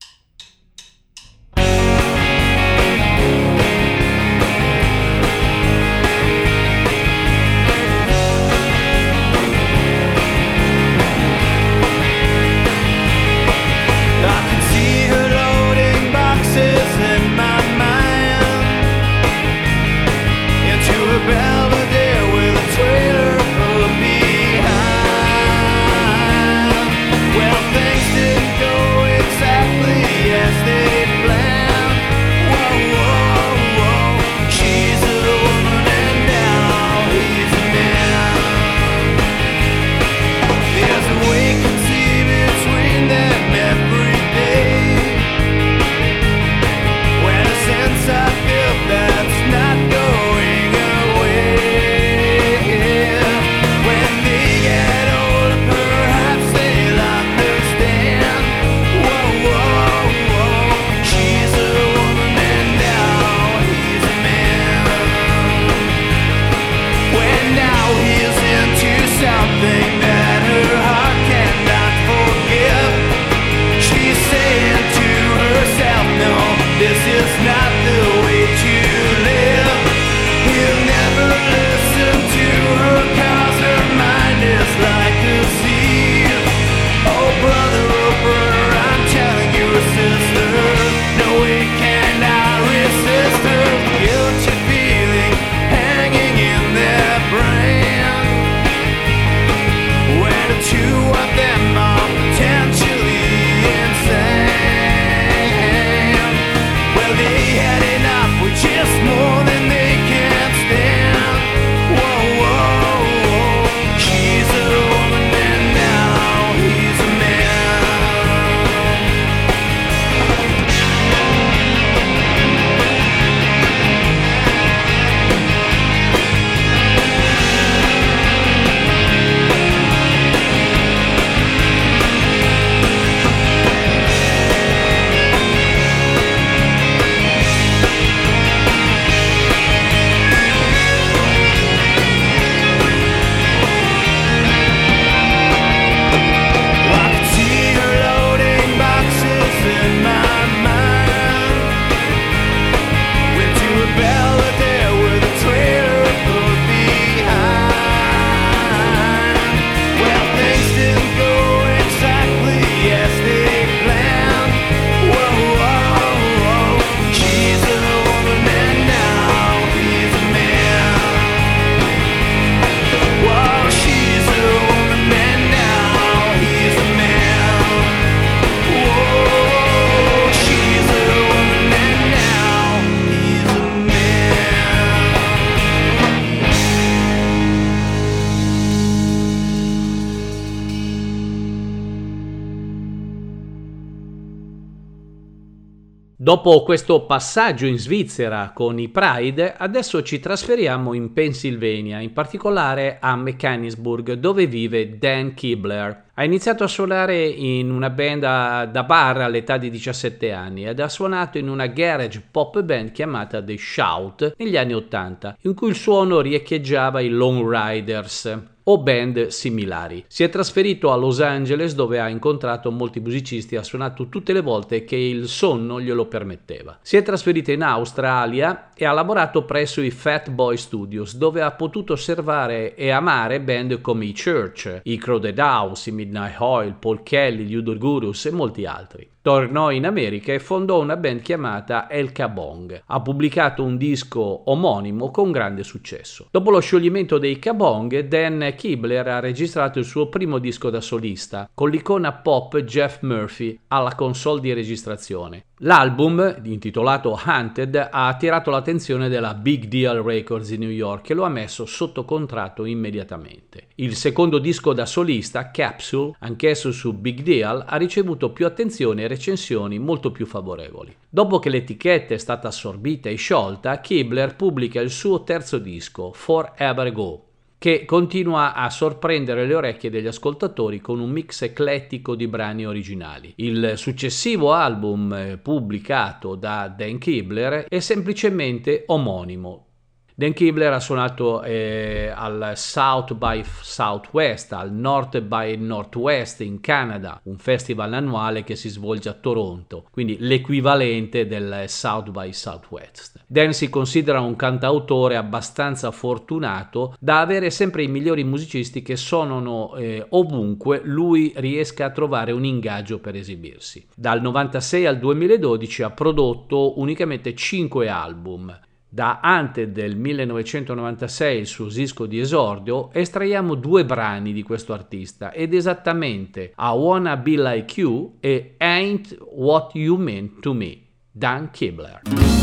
Dopo questo passaggio in Svizzera con i Pride, adesso ci trasferiamo in Pennsylvania, in particolare a Mechanicsburg, dove vive Dan Kibler. Ha iniziato a suonare in una band da bar all'età di 17 anni ed ha suonato in una garage pop band chiamata The Shout negli anni 80, in cui il suono riecheggiava i Lone Riders o band similari. Si è trasferito a Los Angeles dove ha incontrato molti musicisti e ha suonato tutte le volte che il sonno glielo permetteva. Si è trasferito in Australia e ha lavorato presso i Fat Boy Studios dove ha potuto osservare e amare band come i Church, i Crowded House, i Midnight Oil, Paul Kelly, gli Udo Gurus e molti altri. Tornò in America e fondò una band chiamata El Kabong. Ha pubblicato un disco omonimo con grande successo. Dopo lo scioglimento dei Kabong, Dan Kibler ha registrato il suo primo disco da solista, con l'icona pop Jeff Murphy alla console di registrazione. L'album, intitolato Hunted, ha attirato l'attenzione della Big Deal Records di New York e lo ha messo sotto contratto immediatamente. Il secondo disco da solista, Capsule, anch'esso su Big Deal, ha ricevuto più attenzione e recensioni molto più favorevoli. Dopo che l'etichetta è stata assorbita e sciolta, Kibler pubblica il suo terzo disco, Forever Go, che continua a sorprendere le orecchie degli ascoltatori con un mix eclettico di brani originali. Il successivo album eh, pubblicato da Dan Kibler è semplicemente omonimo. Dan Kibler ha suonato eh, al South by Southwest, al North by Northwest in Canada, un festival annuale che si svolge a Toronto, quindi l'equivalente del South by Southwest. Dan si considera un cantautore abbastanza fortunato da avere sempre i migliori musicisti che suonano eh, ovunque lui riesca a trovare un ingaggio per esibirsi. Dal 96 al 2012 ha prodotto unicamente 5 album, da Ante del 1996, il suo disco di esordio, estraiamo due brani di questo artista ed esattamente I Wanna Be Like You e Ain't What You Mean to Me, Dan Kibler.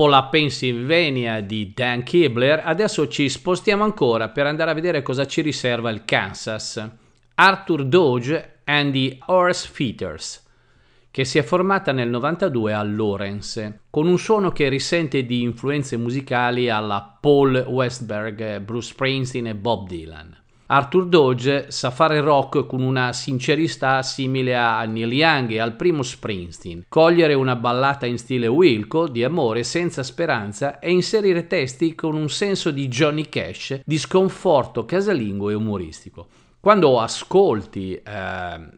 Dopo la Pennsylvania di Dan Kibler, adesso ci spostiamo ancora per andare a vedere cosa ci riserva il Kansas. Arthur Dodge and the Horse Feeders, che si è formata nel 92 a Lawrence, con un suono che risente di influenze musicali alla Paul Westberg, Bruce Springsteen e Bob Dylan. Arthur Dodge sa fare rock con una sincerità simile a Neil Young e al primo Springsteen, cogliere una ballata in stile Wilco di amore senza speranza e inserire testi con un senso di Johnny Cash, di sconforto casalingo e umoristico. Quando ascolti eh,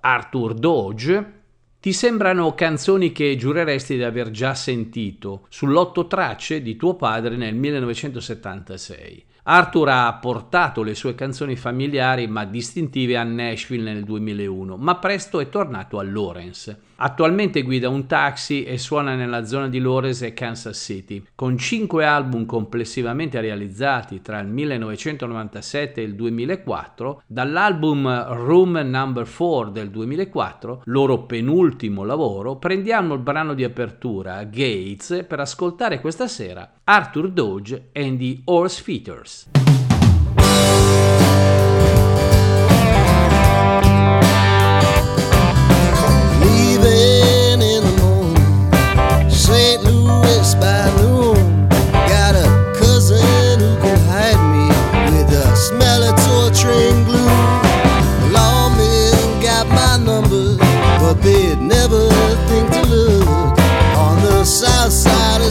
Arthur Doge, ti sembrano canzoni che giureresti di aver già sentito sull'otto tracce di tuo padre nel 1976. Arthur ha portato le sue canzoni familiari ma distintive a Nashville nel 2001, ma presto è tornato a Lawrence. Attualmente guida un taxi e suona nella zona di Lawrence e Kansas City. Con cinque album complessivamente realizzati tra il 1997 e il 2004, dall'album Room Number 4 del 2004, loro penultimo lavoro, prendiamo il brano di apertura, Gates, per ascoltare questa sera Arthur Dodge and the Horse Feeders.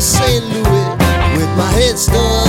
St. Louis with my head stuck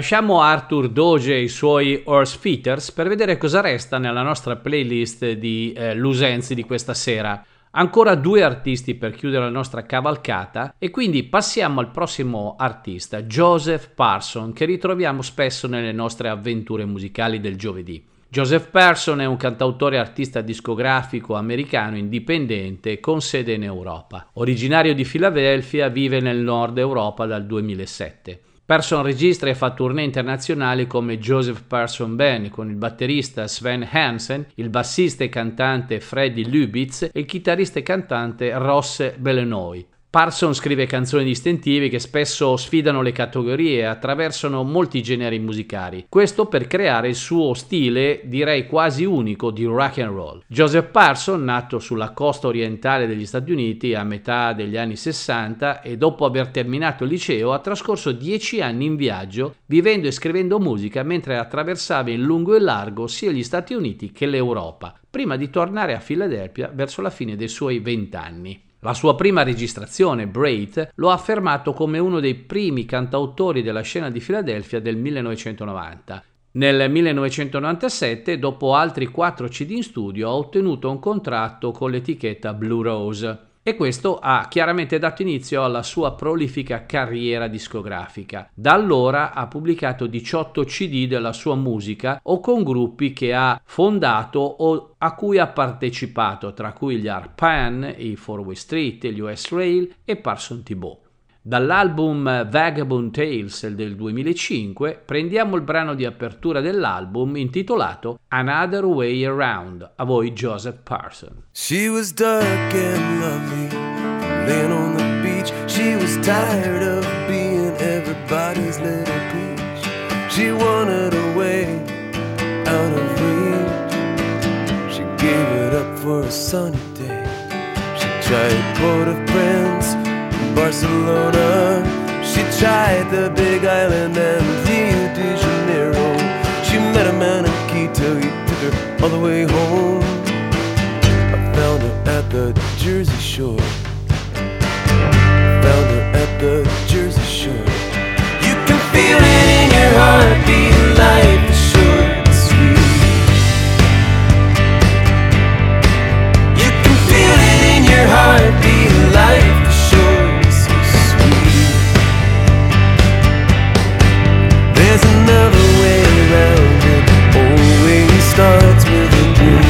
Lasciamo Arthur Doge e i suoi Horse Feeders per vedere cosa resta nella nostra playlist di eh, Lusenzi di questa sera. Ancora due artisti per chiudere la nostra cavalcata e quindi passiamo al prossimo artista, Joseph Parson, che ritroviamo spesso nelle nostre avventure musicali del giovedì. Joseph Parson è un cantautore e artista discografico americano indipendente con sede in Europa. Originario di Filadelfia, vive nel nord Europa dal 2007. Person registra e fa tournée internazionali come Joseph Person Band con il batterista Sven Hansen, il bassista e cantante Freddy Lubitz e il chitarrista e cantante Ross Belenoy. Parson scrive canzoni distintive che spesso sfidano le categorie e attraversano molti generi musicali, questo per creare il suo stile, direi quasi unico, di rock and roll. Joseph Parson, nato sulla costa orientale degli Stati Uniti a metà degli anni 60 e dopo aver terminato il liceo, ha trascorso dieci anni in viaggio, vivendo e scrivendo musica mentre attraversava in lungo e largo sia gli Stati Uniti che l'Europa, prima di tornare a Filadelfia verso la fine dei suoi vent'anni. La sua prima registrazione, Braith, lo ha affermato come uno dei primi cantautori della scena di Filadelfia del 1990. Nel 1997, dopo altri 4 CD in studio, ha ottenuto un contratto con l'etichetta Blue Rose e questo ha chiaramente dato inizio alla sua prolifica carriera discografica. Da allora ha pubblicato 18 CD della sua musica o con gruppi che ha fondato o a cui ha partecipato, tra cui gli Arpan, i Four Way Street, gli US Rail e Parson Thibault. Dall'album Vagabond Tales del 2005 prendiamo il brano di apertura dell'album intitolato Another Way Around, a voi Joseph Parson. She was dark and lovely, laying on the beach. She was tired of being everybody's little peach. She wanted a way out of reach. She gave it up for a sunny day. She tried Port-au-Prince, Barcelona. She tried the Big Island and Rio de Janeiro. She met a man in Quito, he took her all the way home. I found her at the Jersey Shore. Found her at the Jersey Shore. You can feel it in your heartbeat, starts with a dream.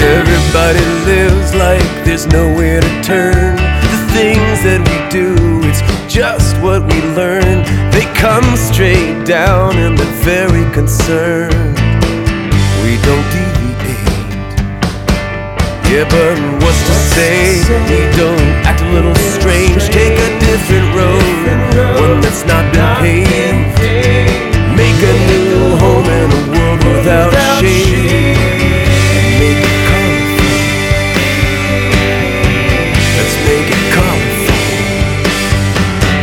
Everybody lives like there's nowhere to turn. The things that we do, it's just what we learn. They come straight down and they're very concerned. We don't deviate. Yeah, but what's to say? We don't act a little strange. Take a different road, one that's not been paved. Make a new home in a world without shade. Make it colorful. Let's make it colorful.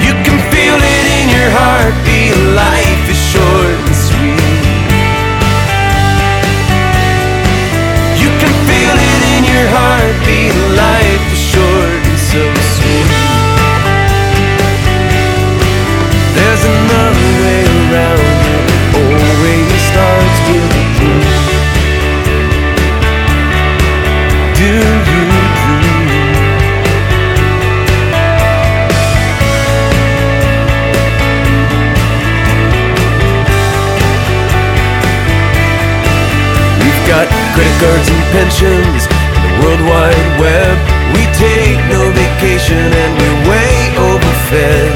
You can feel it in your heartbeat. So sweet. There's another way around it. Always starts with a dream. Do you dream? We've got credit cards and pensions and the World Wide Web. Vacation and we're way overfed.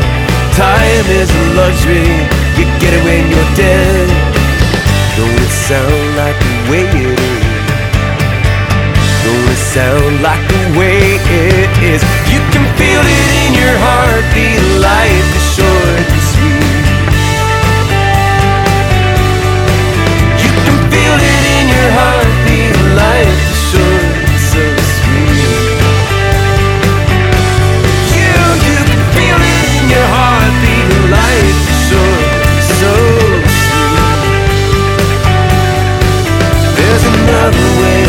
Time is a luxury, you get it when you're dead. Don't it sound like the way it is? Don't it sound like the way it is? You can feel it in your heartbeat. Life is short There's another way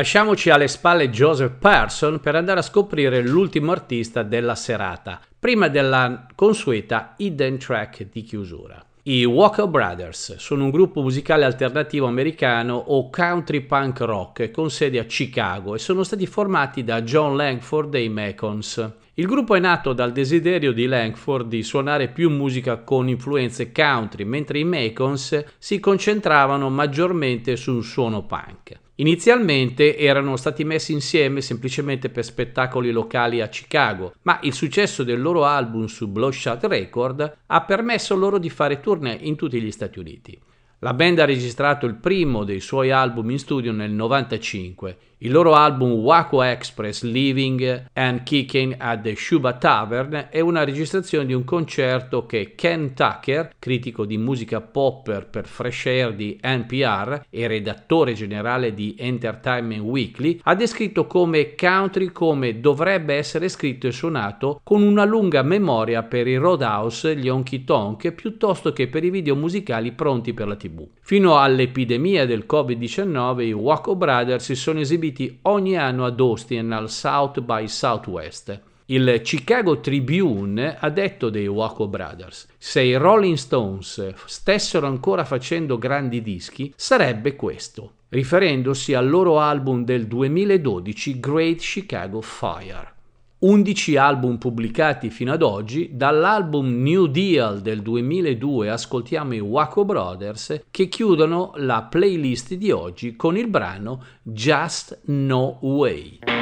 Lasciamoci alle spalle Joseph Person per andare a scoprire l'ultimo artista della serata, prima della consueta hidden track di chiusura. I Walker Brothers sono un gruppo musicale alternativo americano o country punk rock con sede a Chicago e sono stati formati da John Langford dei Macons. Il gruppo è nato dal desiderio di Langford di suonare più musica con influenze country, mentre i Macons si concentravano maggiormente sul suono punk. Inizialmente erano stati messi insieme semplicemente per spettacoli locali a Chicago, ma il successo del loro album su Bloodshot Record ha permesso loro di fare tournée in tutti gli Stati Uniti. La band ha registrato il primo dei suoi album in studio nel 1995. Il loro album Waco Express Living and Kicking at the Shuba Tavern è una registrazione di un concerto che Ken Tucker, critico di musica popper per Fresh Air di NPR e redattore generale di Entertainment Weekly, ha descritto come country come dovrebbe essere scritto e suonato con una lunga memoria per i roadhouse, gli honky tonk, piuttosto che per i video musicali pronti per la TV. Fino all'epidemia del Covid-19 i Waco Brothers si sono esibiti ogni anno ad Austin al South by Southwest. Il Chicago Tribune ha detto dei Waco Brothers: se i Rolling Stones stessero ancora facendo grandi dischi, sarebbe questo, riferendosi al loro album del 2012 Great Chicago Fire. 11 album pubblicati fino ad oggi, dall'album New Deal del 2002 ascoltiamo i Waco Brothers che chiudono la playlist di oggi con il brano Just No Way.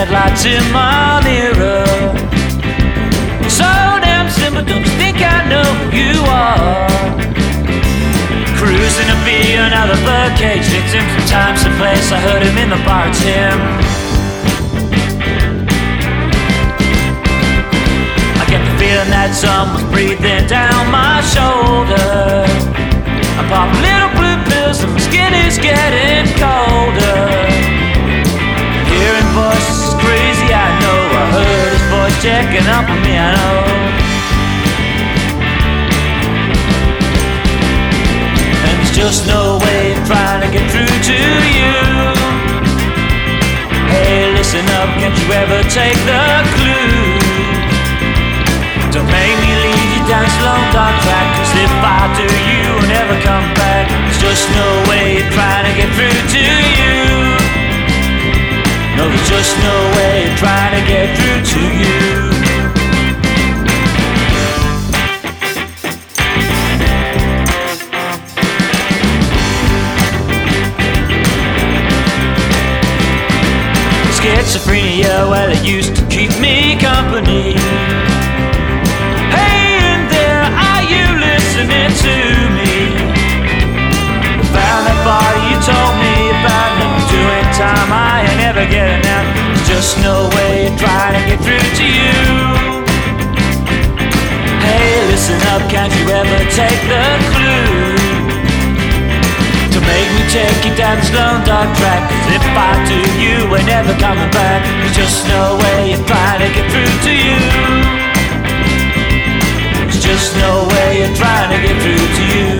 Headlights in my mirror. So damn simple, don't you think I know who you are? Cruising to be another birdcage victim from time to place. I heard him in the bar, it's. I get the feeling that someone's breathing down my shoulder. I pop little blue pills and my skin is getting colder. Crazy, I know. I heard his voice checking up on me, I know. And there's just no way of trying to get through to you. Hey, listen up, can't you ever take the clue? Don't make me lead you down this long dark track Cause if I do you will never come back There's just no way of trying to get through to you No, there's just no way of trying to get through to you Schizophrenia, well, it used to keep me company Hey, in there, are you listening to me? Found that body you told me about never doing time. I never getting out. There's just no way of trying to get through to you. Hey, listen up, can't you ever take the clue? To make me take you down this long dark track. Cause if I do, you ain't never coming back. There's just no way of trying to get through to you. There's just no way of trying to get through to you.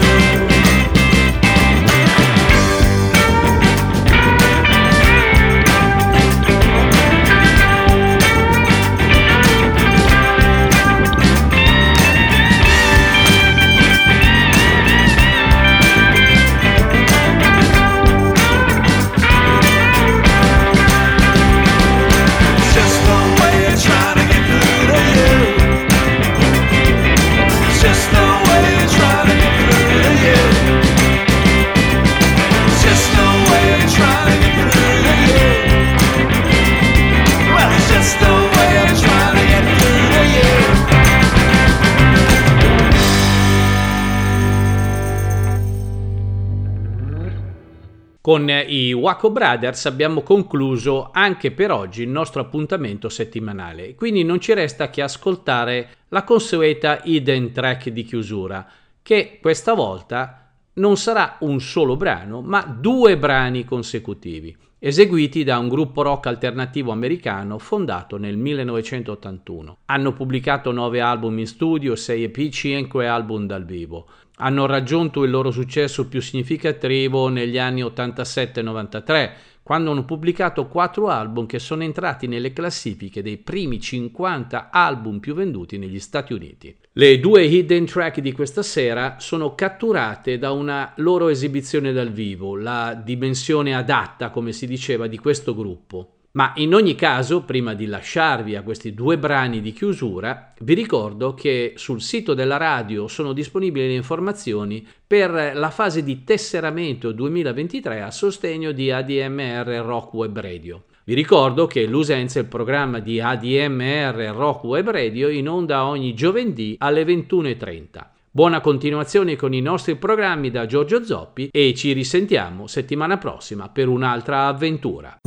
Con i Waco Brothers abbiamo concluso anche per oggi il nostro appuntamento settimanale, quindi non ci resta che ascoltare la consueta hidden track di chiusura, che questa volta non sarà un solo brano, ma due brani consecutivi, eseguiti da un gruppo rock alternativo americano fondato nel 1981. Hanno pubblicato nove album in studio, 6 EP, 5 album dal vivo. Hanno raggiunto il loro successo più significativo negli anni 87-93, quando hanno pubblicato quattro album che sono entrati nelle classifiche dei primi 50 album più venduti negli Stati Uniti. Le due hidden track di questa sera sono catturate da una loro esibizione dal vivo, la dimensione adatta, come si diceva, di questo gruppo. Ma in ogni caso, prima di lasciarvi a questi due brani di chiusura, vi ricordo che sul sito della radio sono disponibili le informazioni per la fase di tesseramento 2023 a sostegno di ADMR Rock Web Radio. Vi ricordo che l'Usenza è il programma di ADMR Rock Web Radio in onda ogni giovedì alle 21.30. Buona continuazione con i nostri programmi da Giorgio Zoppi e ci risentiamo settimana prossima per un'altra avventura.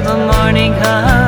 the morning comes.